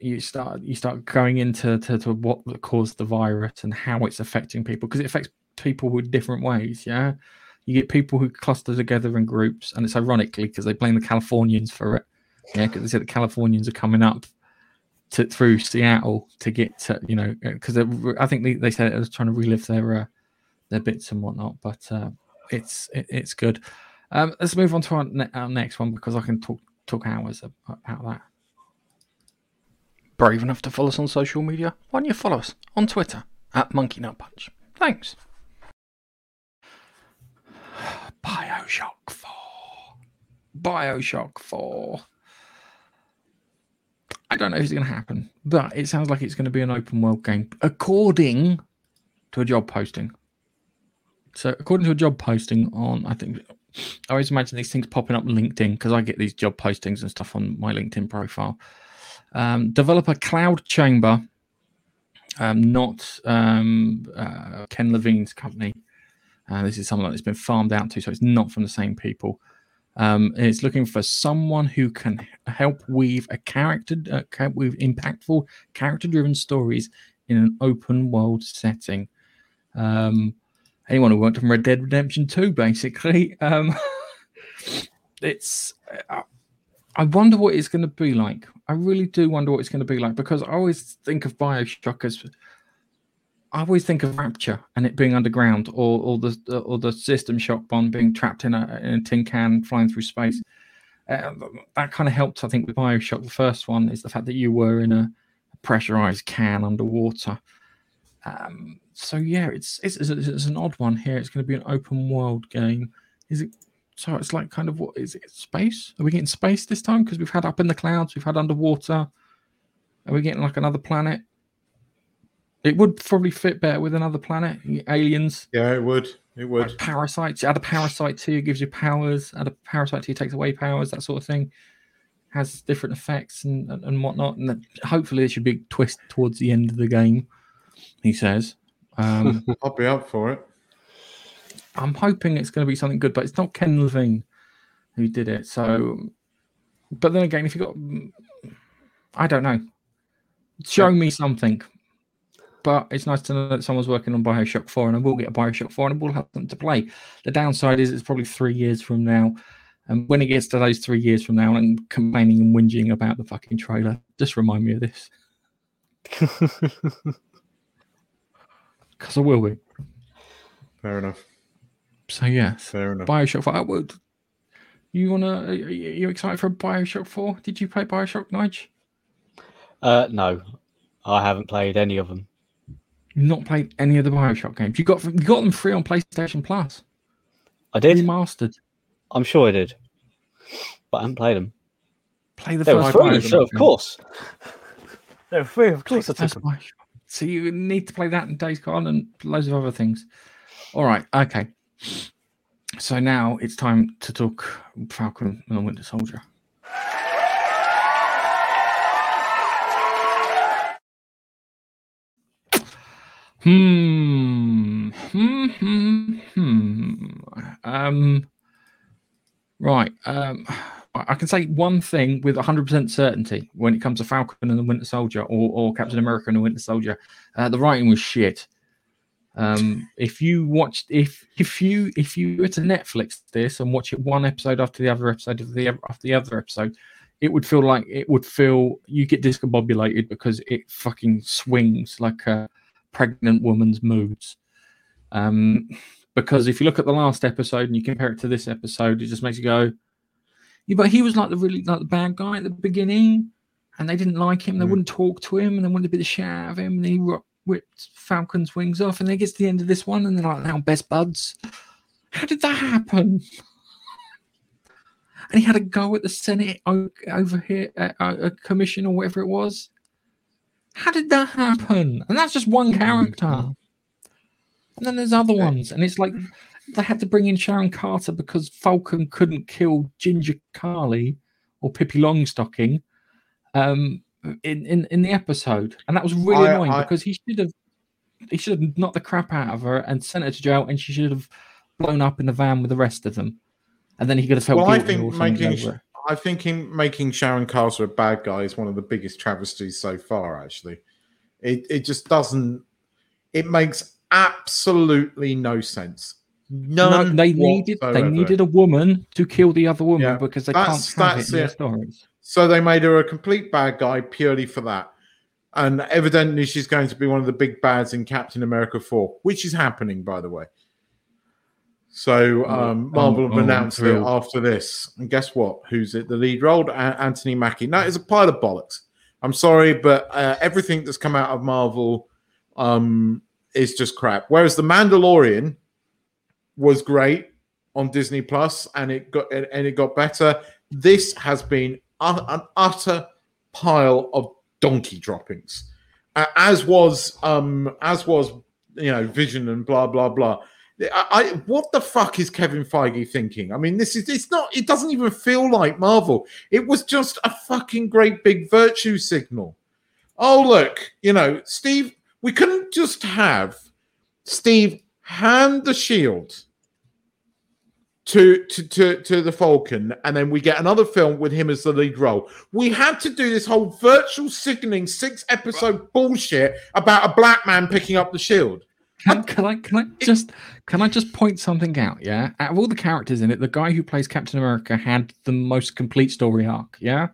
you start you start going into to, to what caused the virus and how it's affecting people because it affects people with different ways. Yeah, you get people who cluster together in groups, and it's ironically because they blame the Californians for it. Yeah, because they said the Californians are coming up to through Seattle to get to you know because I think they, they said it was trying to relive their uh, their bits and whatnot, but uh, it's it, it's good. Um, let's move on to our, ne- our next one because I can talk talk hours about that. brave enough to follow us on social media, why don't you follow us on Twitter at Monkey Nut Punch? Thanks. Bioshock 4. Bioshock 4. Don't know if it's going to happen, but it sounds like it's going to be an open world game, according to a job posting. So, according to a job posting on, I think, I always imagine these things popping up LinkedIn because I get these job postings and stuff on my LinkedIn profile. Um, developer Cloud Chamber, um, not um, uh, Ken Levine's company. Uh, this is something that's been farmed out to, so it's not from the same people. Um, and it's looking for someone who can help weave a character, uh, help weave impactful, character-driven stories in an open world setting. Um, anyone who worked on Red Dead Redemption 2, basically. Um, it's. Uh, I wonder what it's going to be like. I really do wonder what it's going to be like because I always think of Bioshock as. I always think of Rapture and it being underground, or or the or the System Shock bomb being trapped in a, in a tin can flying through space. Uh, that kind of helped, I think, with Bioshock. The first one is the fact that you were in a pressurized can underwater. Um, so yeah, it's, it's it's it's an odd one here. It's going to be an open world game. Is it? So it's like kind of what is it? Space? Are we getting space this time? Because we've had up in the clouds, we've had underwater. Are we getting like another planet? It would probably fit better with another planet. Aliens. Yeah, it would. It would. Like parasites. Add a parasite to you, gives you powers. Add a parasite to you, takes away powers. That sort of thing. Has different effects and, and, and whatnot. And then hopefully, there should be a twist towards the end of the game. He says. Um, I'll be up for it. I'm hoping it's going to be something good, but it's not Ken Levine who did it. So, but then again, if you got, I don't know, show me something. But it's nice to know that someone's working on Bioshock 4, and I will get a Bioshock 4, and I will have them to play. The downside is it's probably three years from now. And when it gets to those three years from now and complaining and whinging about the fucking trailer, just remind me of this. Because I will be. Fair enough. So yeah. Fair enough. Bioshock Four. I would. You wanna? Are you excited for Bioshock Four? Did you play Bioshock Nige? Uh, no, I haven't played any of them. You've not played any of the Bioshock games. You got you got them free on PlayStation Plus. I did. Remastered. I'm sure I did, but I haven't played them. Play the They were free, Bioshock so of course. They were free, of course. I the took first them. Bioshock. So you need to play that in Days Gone and loads of other things. All right. Okay. So now it's time to talk Falcon and the Winter Soldier. Hmm. Hmm. Hmm. hmm. Um. Right. Um. I can say one thing with 100% certainty when it comes to Falcon and the Winter Soldier or, or Captain America and the Winter Soldier. Uh, the writing was shit. Um, if you watched, if if you if you were to Netflix this and watch it one episode after the other episode of the after the other episode, it would feel like it would feel you get discombobulated because it fucking swings like a pregnant woman's moods. Um, because if you look at the last episode and you compare it to this episode, it just makes you go, yeah, but he was like the really like the bad guy at the beginning, and they didn't like him. They Mm. wouldn't talk to him, and they wanted to be the shit out of him. And he ro- whipped Falcon's wings off, and then gets to the end of this one, and they're like now best buds. How did that happen? And he had a go at the Senate over here, uh, uh, a commission or whatever it was. How did that happen? And that's just one character. And then there's other ones, and it's like they had to bring in Sharon Carter because Falcon couldn't kill Ginger Carly or Pippi Longstocking um, in, in in the episode, and that was really I- annoying I- because he should have he should have knocked the crap out of her and sent her to jail, and she should have blown up in the van with the rest of them, and then he could have felt Well, I guilty or think making. I think him making Sharon Carter a bad guy is one of the biggest travesties so far. Actually, it it just doesn't. It makes absolutely no sense. No, they needed they needed a woman to kill the other woman Yeah, because they that's- can't have that's it it. stories. So they made her a complete bad guy purely for that. And evidently she's going to be one of the big bads in Captain America 4, which is happening, by the way. So um, Marvel oh, announced it thrilled. after this. And guess what? Who's it? The lead role? Anthony Mackie. No, it's a pile of bollocks. I'm sorry, but uh, everything that's come out of Marvel um, is just crap. Whereas the Mandalorian was great on Disney Plus, and it got and and it got better. This has been an utter pile of donkey droppings, as was um, as was you know Vision and blah blah blah. I, I what the fuck is Kevin Feige thinking? I mean, this is it's not. It doesn't even feel like Marvel. It was just a fucking great big virtue signal. Oh look, you know, Steve. We couldn't just have Steve hand the shield to, to to to the Falcon, and then we get another film with him as the lead role. We had to do this whole virtual signaling six episode bullshit about a black man picking up the shield. Can, can I can I just can I just point something out? Yeah, out of all the characters in it, the guy who plays Captain America had the most complete story arc. Yeah,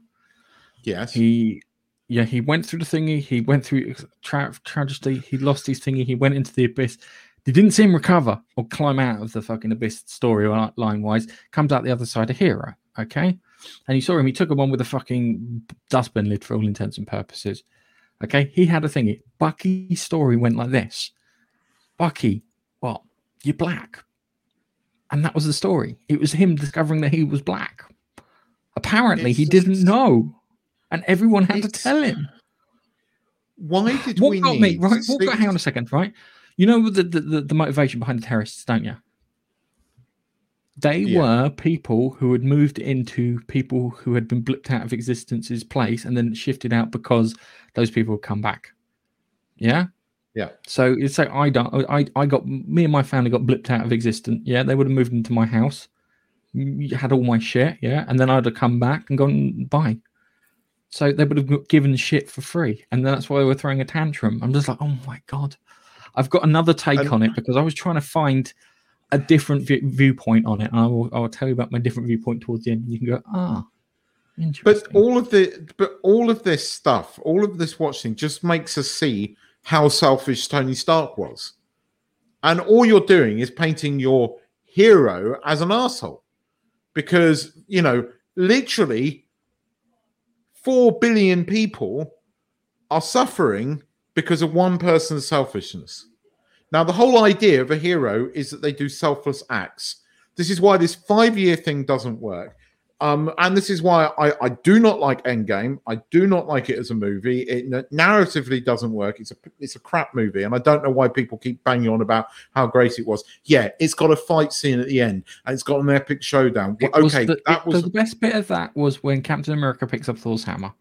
Yes. he yeah he went through the thingy. He went through tra- tragedy. He lost his thingy. He went into the abyss. They didn't see him recover or climb out of the fucking abyss story line wise. Comes out the other side a hero. Okay, and you saw him. He took him on with a fucking dustbin lid for all intents and purposes. Okay, he had a thingy. Bucky's story went like this. Bucky, what? You're black. And that was the story. It was him discovering that he was black. Apparently, he It's didn't just- know. And everyone had to tell him. Why did What we got me, right? What got, hang on a second, right? You know the, the, the, the motivation behind the terrorists, don't you? They Yeah. were people who had moved into people who had been blipped out of existence's place and then shifted out because those people would come back. Yeah? Yeah. So it's like I don't I I got me and my family got blipped out of existence. Yeah, they would have moved into my house, had all my shit, yeah, and then I'd have come back and gone bye. So they would have given shit for free, and that's why they were throwing a tantrum. I'm just like, oh my god, I've got another take And- on it because I was trying to find a different vi- viewpoint on it, and I will I will tell you about my different viewpoint towards the end. And you can go, ah. But all of the but all of this stuff, all of this watching just makes us see how selfish Tony Stark was. And all you're doing is painting your hero as an asshole. Because, you know, literally 4 billion people are suffering because of one person's selfishness. Now, the whole idea of a hero is that they do selfless acts. This is why this five year thing doesn't work. Um, and this is why I, I do not like Endgame. I do not like it as a movie. It narratively doesn't work. It's a it's a crap movie, and I don't know why people keep banging on about how great it was. Yeah, it's got a fight scene at the end, and it's got an epic showdown. It Well, was okay, the, that was the best bit of that was when Captain America picks up Thor's hammer.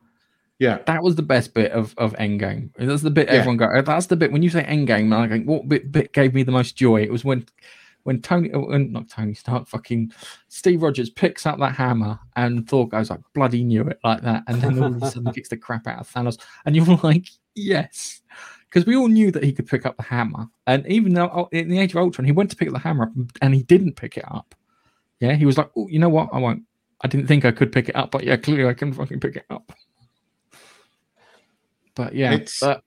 yeah. That was the best bit of, of Endgame. That's the bit Yeah. everyone go. That's the bit when you say Endgame. I think what bit, bit gave me the most joy? It was when when Tony, uh, when, not Tony Stark, fucking Steve Rogers picks up that hammer and Thor goes like bloody knew it like that, and then all of a sudden kicks the crap out of Thanos, and you're like yes, because we all knew that he could pick up the hammer, and even though oh, in the Age of Ultron he went to pick up the hammer up and he didn't pick it up. Yeah, he was like, oh, you know what? I won't. I didn't think I could pick it up, but yeah, clearly I can fucking pick it up. But yeah, It's- but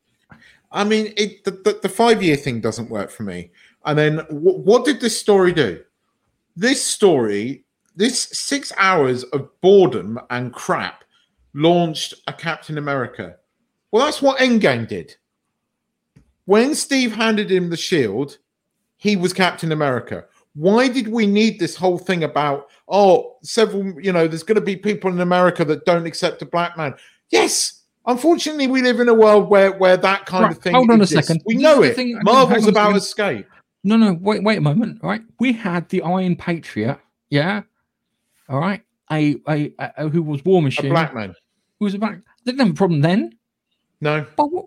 I mean, it the, the, the five year thing doesn't work for me. And then wh- what did this story do? This story, this six hours of boredom and crap, launched a Captain America. Well, that's what Endgame did. When Steve handed him the shield, he was Captain America. Why did we need this whole thing about, oh, several, you know, there's going to be people in America that don't accept a black man? Yes. Unfortunately, we live in a world where where that kind Right, of thing. hold on a second. We know it. thing- Marvel's on a about second. escape. No, no, wait, wait a moment. Right, we had the Iron Patriot, yeah. All right, a a, a who was War Machine, A black man. who was a black. They didn't have a problem then. No. But what,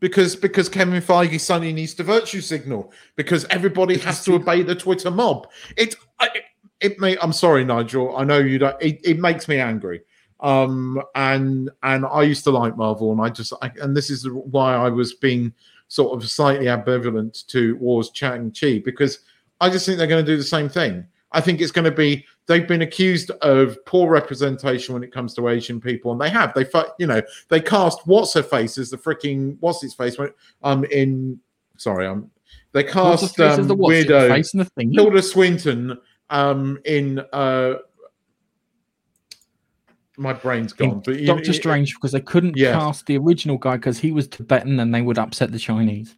because because Kevin Feige suddenly needs to virtue signal because everybody has to obey the Twitter mob. It I, it, it may. I'm sorry, Nigel. I know you don't. It, it makes me angry. Um, and and I used to like Marvel, and I just I, and this is why I was being sort of slightly ambivalent to towards Shang-Chi because I just think they're going to do the same thing. I think it's going to be they've been accused of poor representation when it comes to Asian people, and they have. They, you know, they cast what's her face as the freaking what's his face when um in sorry um they cast um, the weirdo face and the thing. Tilda Swinton um in uh my brain's gone. But Doctor it- Strange because they couldn't Yes. cast the original guy because he was Tibetan and they would upset the Chinese.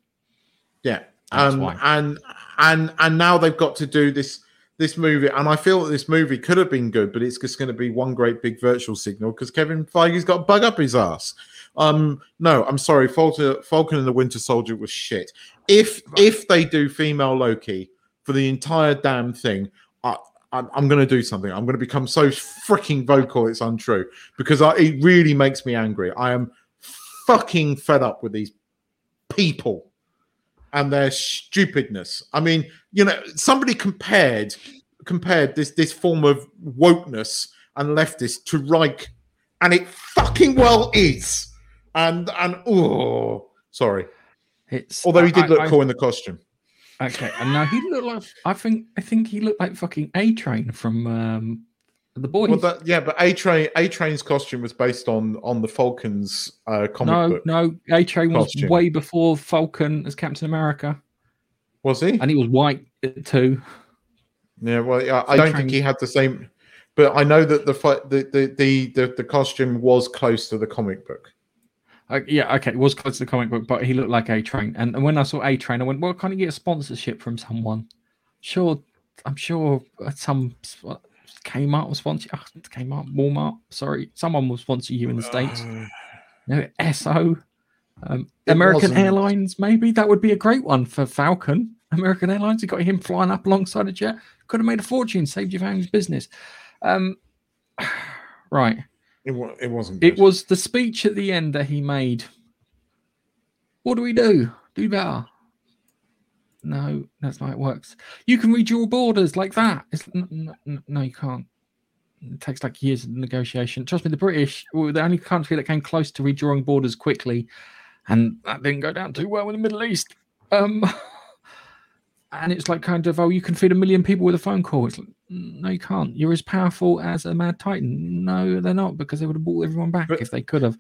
Yeah. That's Um, why. and and and now they've got to do this this movie, and I feel that this movie could have been good, but it's just going to be one great big virtual signal because Kevin Feige's got a bug up his ass. Um, no, I'm sorry, Falcon, Falcon and the Winter Soldier was shit. If if they do female Loki for the entire damn thing, I, I'm, I'm going to do something. I'm going to become so freaking vocal it's untrue because I, it really makes me angry. I am fucking fed up with these people and their stupidness. I mean, you know, somebody compared compared this this form of wokeness and leftist to Reich, and it fucking well is. And and oh, sorry. It's Although he I- did look I- cool in the costume. Okay, and now he looked like I think I think he looked like fucking A Train from um, the boys. Well, that, yeah, but A Train A Train's costume was based on on the Falcons uh, comic no, book. no, A Train was way before Falcon as Captain America, Was he? and he was white too. Yeah, well, yeah, I don't think he had the same. But I know that the the the the the, the costume was close to the comic book. Uh, yeah, okay, it was close to the comic book, but he looked like A Train. And, and when I saw A Train, I went, "Well, can't he get a sponsorship from someone?" Sure, I'm sure uh, some Kmart will sponsor. Oh, Kmart, Walmart. Sorry, someone will sponsor you in the states. No, SO, um, American wasn't. Airlines. Maybe that would be a great one for Falcon. American Airlines. You got him flying up alongside a jet. Could have made a fortune, saved your family's business. Um, right. It, wa- it wasn't. It was the speech at the end that he made. What do we do? Do better. No, that's not how it works. You can redraw borders like that. It's, n- n- n- no, you can't. It takes like years of negotiation. Trust me, the British were the only country that came close to redrawing borders quickly, and that didn't go down too well in the Middle East. Um, and it's like kind of, oh, you can feed a million people with a phone call. It's like, no, you can't. You're as powerful as a Mad Titan. No, they're not because they would have brought everyone back But- if they could have.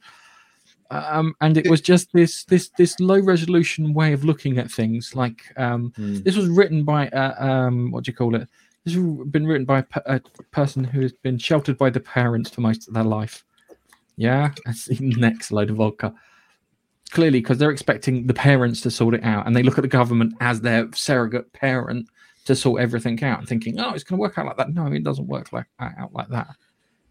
Um, and it was just this this this low resolution way of looking at things. Like um, Hmm. this was written by uh, um, what do you call it? This has been written by a, a person who has been sheltered by the parents for most of their life. Yeah, that's the next load of vodka. Clearly, because they're expecting the parents to sort it out, and they look at the government as their surrogate parent to sort everything out, and thinking, "Oh, it's going to work out like that." No, it doesn't work like uh, out like that.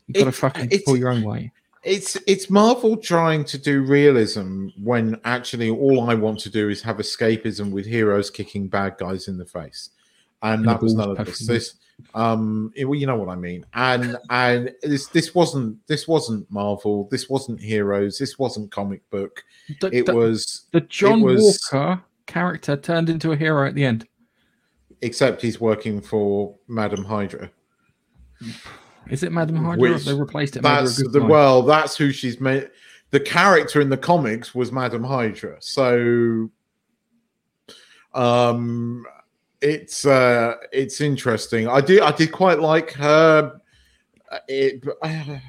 You've got to fucking pull your own way It's it's Marvel trying to do realism when actually all I want to do is have escapism with heroes kicking bad guys in the face, and that was none of this. This, um, it- well, you know what I mean. And and this this wasn't this wasn't Marvel. This wasn't heroes. This wasn't comic book. The, It the- was the John was- Walker character turned into a hero at the end. except he's working for Madam Hydra. Is it Madam Hydra? Which- they replaced it. That's the well. That's who she's made. The character in the comics was Madam Hydra. So, um, it's uh, it's interesting. I did I did quite like her. uh,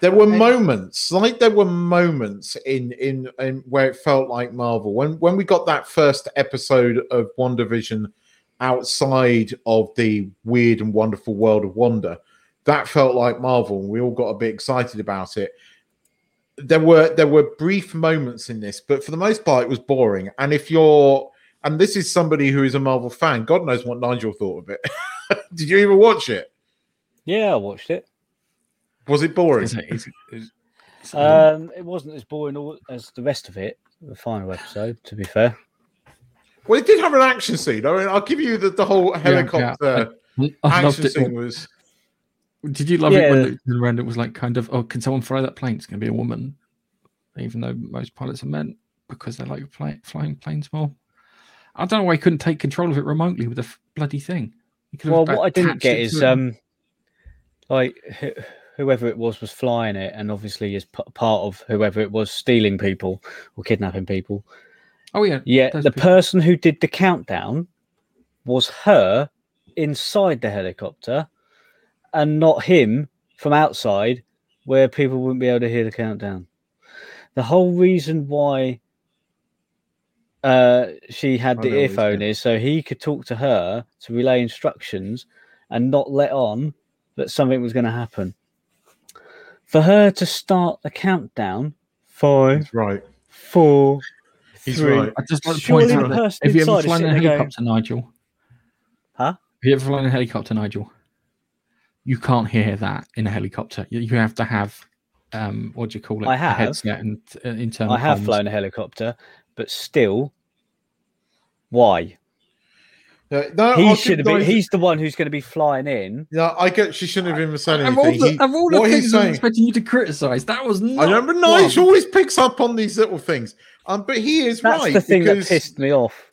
there were moments, like there were moments in in in where it felt like Marvel when when we got that first episode of WandaVision outside of the weird and wonderful world of Wonder that felt like Marvel, and we all got a bit excited about it. There were there were brief moments in this, but for the most part, it was boring. And if you're and this is somebody who is a Marvel fan, God knows what Nigel thought of it. Did you even watch it? Yeah, I watched it. Was it boring? Is it- is it- is- is it- Um, it wasn't as boring as the rest of it, the final episode. To be fair, Well, it did have an action scene. I mean, I'll give you the, the whole yeah. helicopter I loved action it. scene was. Did you love it when it turned around? It was like kind of, oh, can someone fly that plane? It's going to be a woman, even though most pilots are men because they like fly, flying planes more. I don't know why he couldn't take control of it remotely with a f- bloody thing. Well, what I didn't get is um, like wh- whoever it was was flying it, and obviously is p- part of whoever it was stealing people or kidnapping people. oh yeah, Yeah, the people. person who did the countdown was her inside the helicopter, and not him from outside, where people wouldn't be able to hear the countdown. The whole reason why uh, she had the know what he's earphone doing. is so he could talk to her to relay instructions and not let on that something was going to happen. For her to start the countdown, five, That's right. four, He's three. right. I just like to point out that person have you ever flown in a sitting there going- helicopter, Nigel? Huh? Have you ever flown in a helicopter, Nigel? You can't hear that in a helicopter. You, you have to have um, what do you call it? I A have. headset and uh, internal. I have comms. flown a helicopter, but still, why? Yeah, no, He should have been. dive- He's the one who's going to be flying in. Yeah, I get. She shouldn't have even said Of all the, He- of all the what things I'm saying, expecting you to criticise, that was not. I know, but one. Always picks up on these little things. Um, but he is That's right. the thing because, that pissed me off.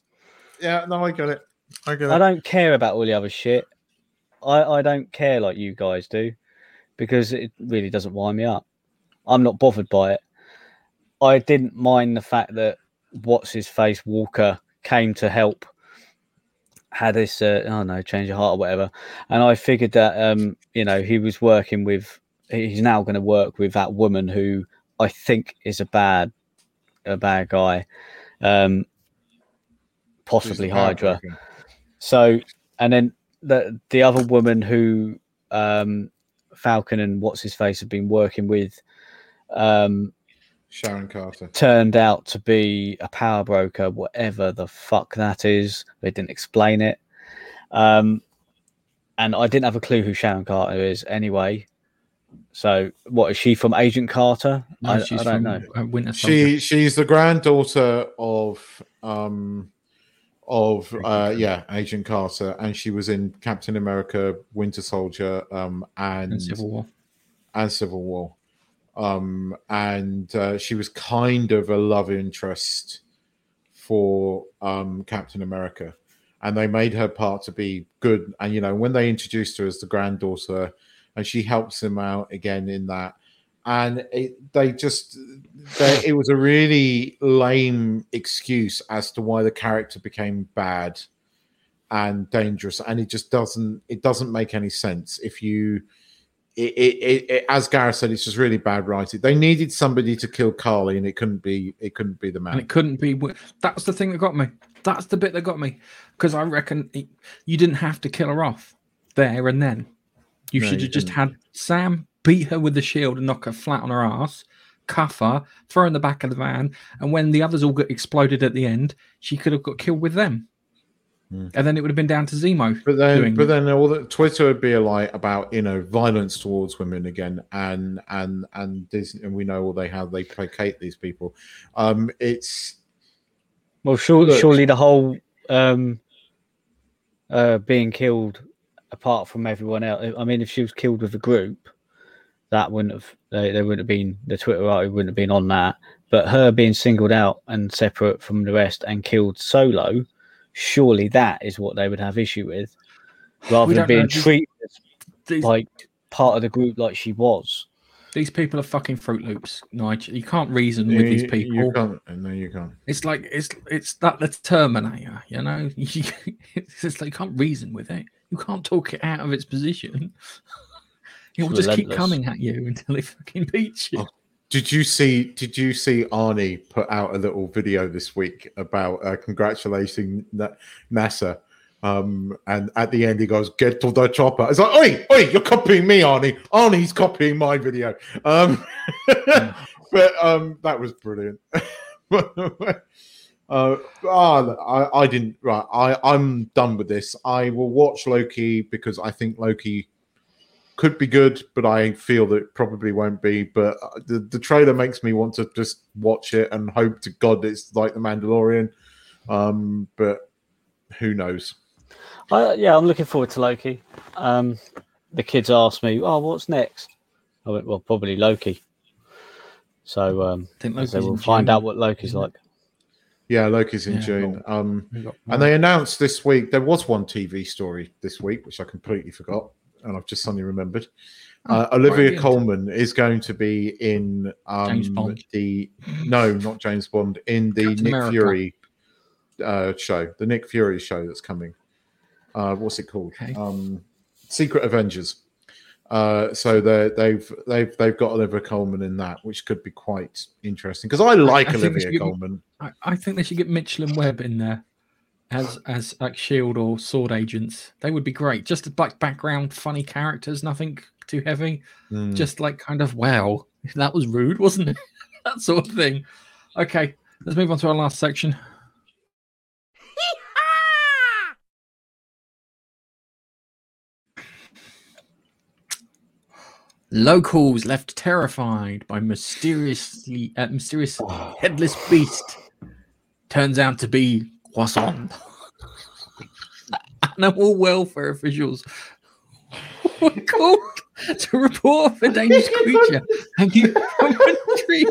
Yeah, no, I get it. I get it. I don't care about all the other shit. I, I don't care like you guys do because it really doesn't wind me up. I'm not bothered by it. I didn't mind the fact that what's his face Walker came to help, had this uh, oh no change of heart or whatever, and I figured that um you know he was working with he's now going to work with that woman who I think is a bad a bad guy, um possibly Hydra. So, and then the the other woman who um, Falcon and what's his face have been working with um, Sharon Carter. turned out to be a power broker, whatever the fuck that is. They didn't explain it. Um, and I didn't have a clue who Sharon Carter is anyway. So, what is she from Agent Carter? No, I, she's I don't from, know. uh, Winter Soldier. She she's the granddaughter of um of uh yeah Agent Carter, and she was in Captain America, Winter Soldier, um and in Civil War. and Civil War. Um, and uh, she was kind of a love interest for um, Captain America. And they made her part to be good. And, you know, when they introduced her as the granddaughter, and she helps him out again in that. And it, they just, they, it was a really lame excuse as to why the character became bad and dangerous. And it just doesn't, it doesn't make any sense if you, it, it, it, as Gareth said, it's just really bad writing. They needed somebody to kill Karli, and it couldn't be it couldn't be the man. and it couldn't be. That's the thing that got me. That's the bit that got me because I reckon it, you didn't have to kill her off there and then. You No, should have just had Sam beat her with the shield and knock her flat on her ass, cuff her, throw her in the back of the van, and when the others all got exploded at the end, she could have got killed with them. Hmm. And then it would have been down to Zemo. But then, doing- but then, all the Twitter would be like about you know violence towards women again, and and and Disney, and we know all they how they placate these people. Um, it's Well, sure, Look. surely the whole um, uh, being killed apart from everyone else. I mean, if she was killed with a group, that wouldn't have they, they wouldn't have been the Twitter article wouldn't have been on that. But her being singled out and separate from the rest and killed solo, surely that is what they would have issue with, rather than being know. Treated These, like part of the group like she was. these people are fucking Fruit Loops, Nigel. You can't reason with these people. You can't, no, you can't. It's like it's it's that the Terminator, you know. it's just like you can't reason with it. You can't talk it out of its position. It will It's just keep coming at you until it fucking beats you. Oh, Did you see? Did you see Arnie put out a little video this week about uh, congratulating NASA? Um, and at the end, he goes, "Get to the chopper." It's like, "Oi, oi, you're copying me, Arnie. Arnie's copying my video." Um, but um, that was brilliant. uh, ah, I, I didn't. Right, I, I'm done with this. I will watch Loki because I think Loki could be good, but I feel that it probably won't be. But uh, the, the trailer makes me want to just watch it and hope to God it's like The Mandalorian. Um, but who knows? Uh, yeah, I'm looking forward to Loki. Um, the kids asked me, "Oh, what's next?" I went, "Well, probably Loki." So um, I think so Loki's we'll find June, out what Loki's like. Yeah, Loki's in Yeah, June. Um, and they announced this week there was one TV story this week, which I completely forgot, and I've just suddenly remembered. Oh, Uh, Olivia brilliant. Colman is going to be in um, the no, not James Bond, in the Captain Nick America. Fury uh, show, the Nick Fury show that's coming. Uh, what's it called? Okay. Um, Secret Avengers. Uh, so they they've they've they've got Olivia Colman in that, which could be quite interesting because I like I Olivia should give- Colman. I, I think they should get Mitchell and Webb in there as as like Shield or Sword agents. They would be great. Just like background funny characters, nothing too heavy. Mm. Just like kind of wow, that was rude, wasn't it? that sort of thing. Okay, let's move on to our last section. Locals left terrified by mysteriously uh, mysterious headless beast turns out to be Croissant. Animal welfare officials were called to report of a dangerous creature hanging from a tree,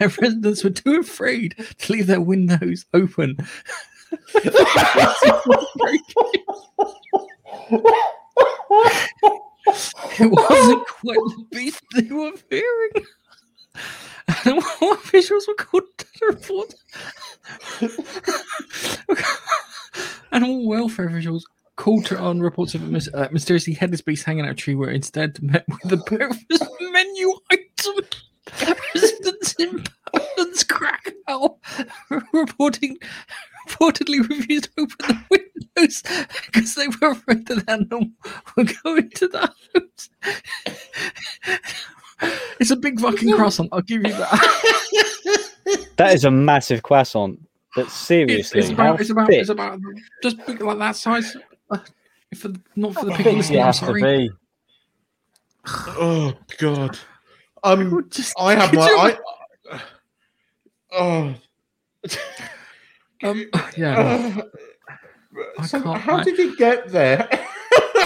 and residents were too afraid to leave their windows open. it wasn't quite the beast they were fearing. Animal officials were called to report. Animal welfare officials called to on reports of a mis- uh, mysteriously headless beast hanging out a tree were instead met with a breakfast menu item. Residents in Poland's Krakow reporting reportedly refused to open the windows because they were afraid that animal would go into the house. It's a big fucking croissant. I'll give you that. That is a massive croissant. But seriously, It's, it's about. how It's about. thick, It's about just big like that size. Uh, For not for the how people thick listening. it I'm has to sorry. be. Oh God. Um, Just- I have my. you- I, oh. Um, yeah. I So can't- how I- did you get there?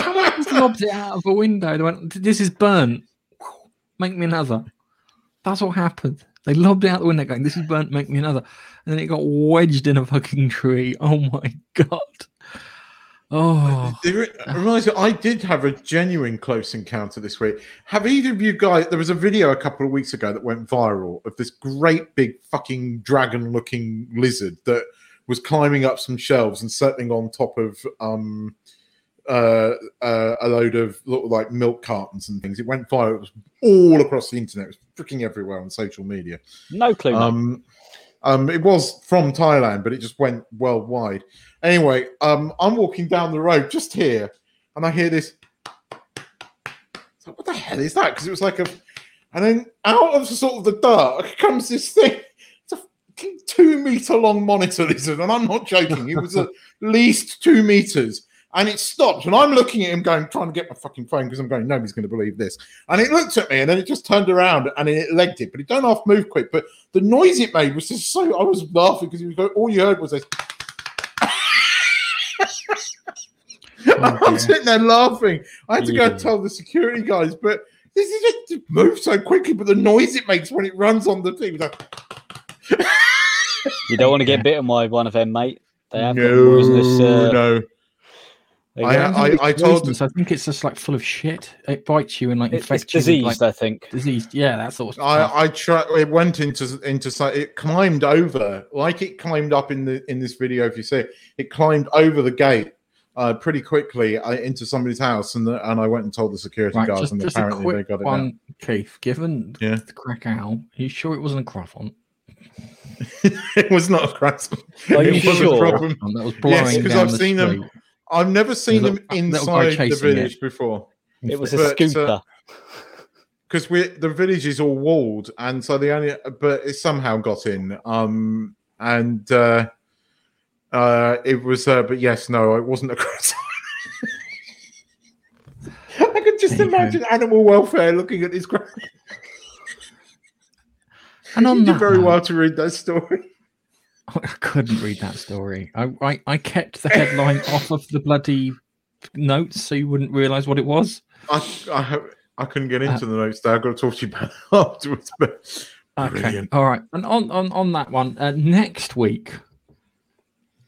Someone just lobbed it out of a window. They went, "This is burnt. Make me another." That's what happened. They lobbed it out the window, going, "This is burnt. Make me another." And then it got wedged in a fucking tree. Oh my god! Oh, It reminds me, I did have a genuine close encounter this week. Have either of you guys? There was a video a couple of weeks ago that went viral of this great big fucking dragon-looking lizard that was climbing up some shelves and settling on top of um, uh, uh, a load of like milk cartons and things. It went viral. It was all across the internet. It was freaking everywhere on social media. No clue. mate. Um, um, it was from Thailand, but it just went worldwide. Anyway, um, I'm walking down the road just here, and I hear this. Like, what the hell is that? Because it was like a, and then out of sort of the dark comes this thing. It's a two meter long monitor lizard, and I'm not joking. It was at least two meters. And it stopped, and I'm looking at him, going, trying to get my fucking phone because I'm going, nobody's going to believe this. And it looked at me, and then it just turned around and it legged it, but it don't half move quick. But the noise it made was just so. I was laughing because was going, all you heard was this. I'm sitting there laughing. I had to go Yeah. and tell the security guys, but this is just moves so quickly. But the noise it makes when it runs on the thing, like, you don't want to get bitten by one of them, mate. They have no. Uh, no. They I- got- I- I told- Them. I think it's just like full of shit. It bites you and like it- it's infects you. with, diseased, like, I think. diseased. Yeah, that sort of stuff. I, I tried. It went into into it climbed over like it climbed up in the in this video. If you see it, it climbed over the gate uh, pretty quickly uh, into somebody's house, and the, and I went and told the security Right, guards, just, and just a apparently they got it. one, Keith. Given Yeah. the Krakow, are you sure it wasn't a croissant? it was not a crash. Are you was sure? a problem. That was blowing Yes, because I've the seen them street. I've never seen them a inside the village it. before It was a But, uh, scooter. because we the village is all walled, and so the only but it somehow got in. Um, and uh, uh, it was, uh, but yes, no, it wasn't a croissant. I could just imagine animal welfare looking at this. And on you did that very well to read that story. I couldn't read that story. I, I, I kept the headline off of the bloody notes so you wouldn't realise what it was. I I, I couldn't get Uh, into the notes there. I've got to talk to you about it afterwards. But Okay. Brilliant. All right. And on, on, on that one, uh, next week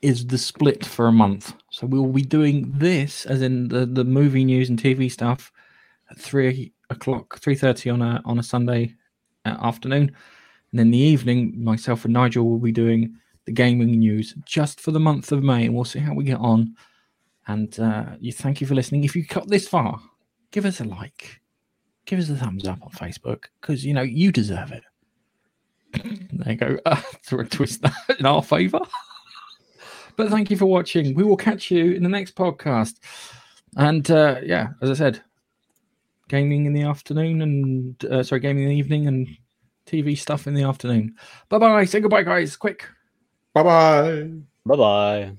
is the split for a month. So we will be doing this, as in the, the movie news and TV stuff, at three o'clock, three thirty on a on a Sunday uh, afternoon, and in the evening, myself and Nigel will be doing the gaming news just for the month of May, and we'll see how we get on. And uh, you thank you for listening. If you got this far, give us a like, give us a thumbs up on Facebook because you know you deserve it. There you go. Uh, to twist that in our favour. but thank you for watching. We will catch you in the next podcast. And uh, yeah, as I said, gaming in the afternoon and uh, sorry, gaming in the evening and TV stuff in the afternoon. Bye bye. Say goodbye, guys. Quick. Bye bye. Bye bye.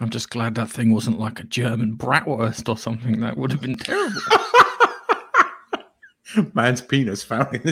I'm just glad that thing wasn't like a German bratwurst or something. That would have been terrible. Man's penis found in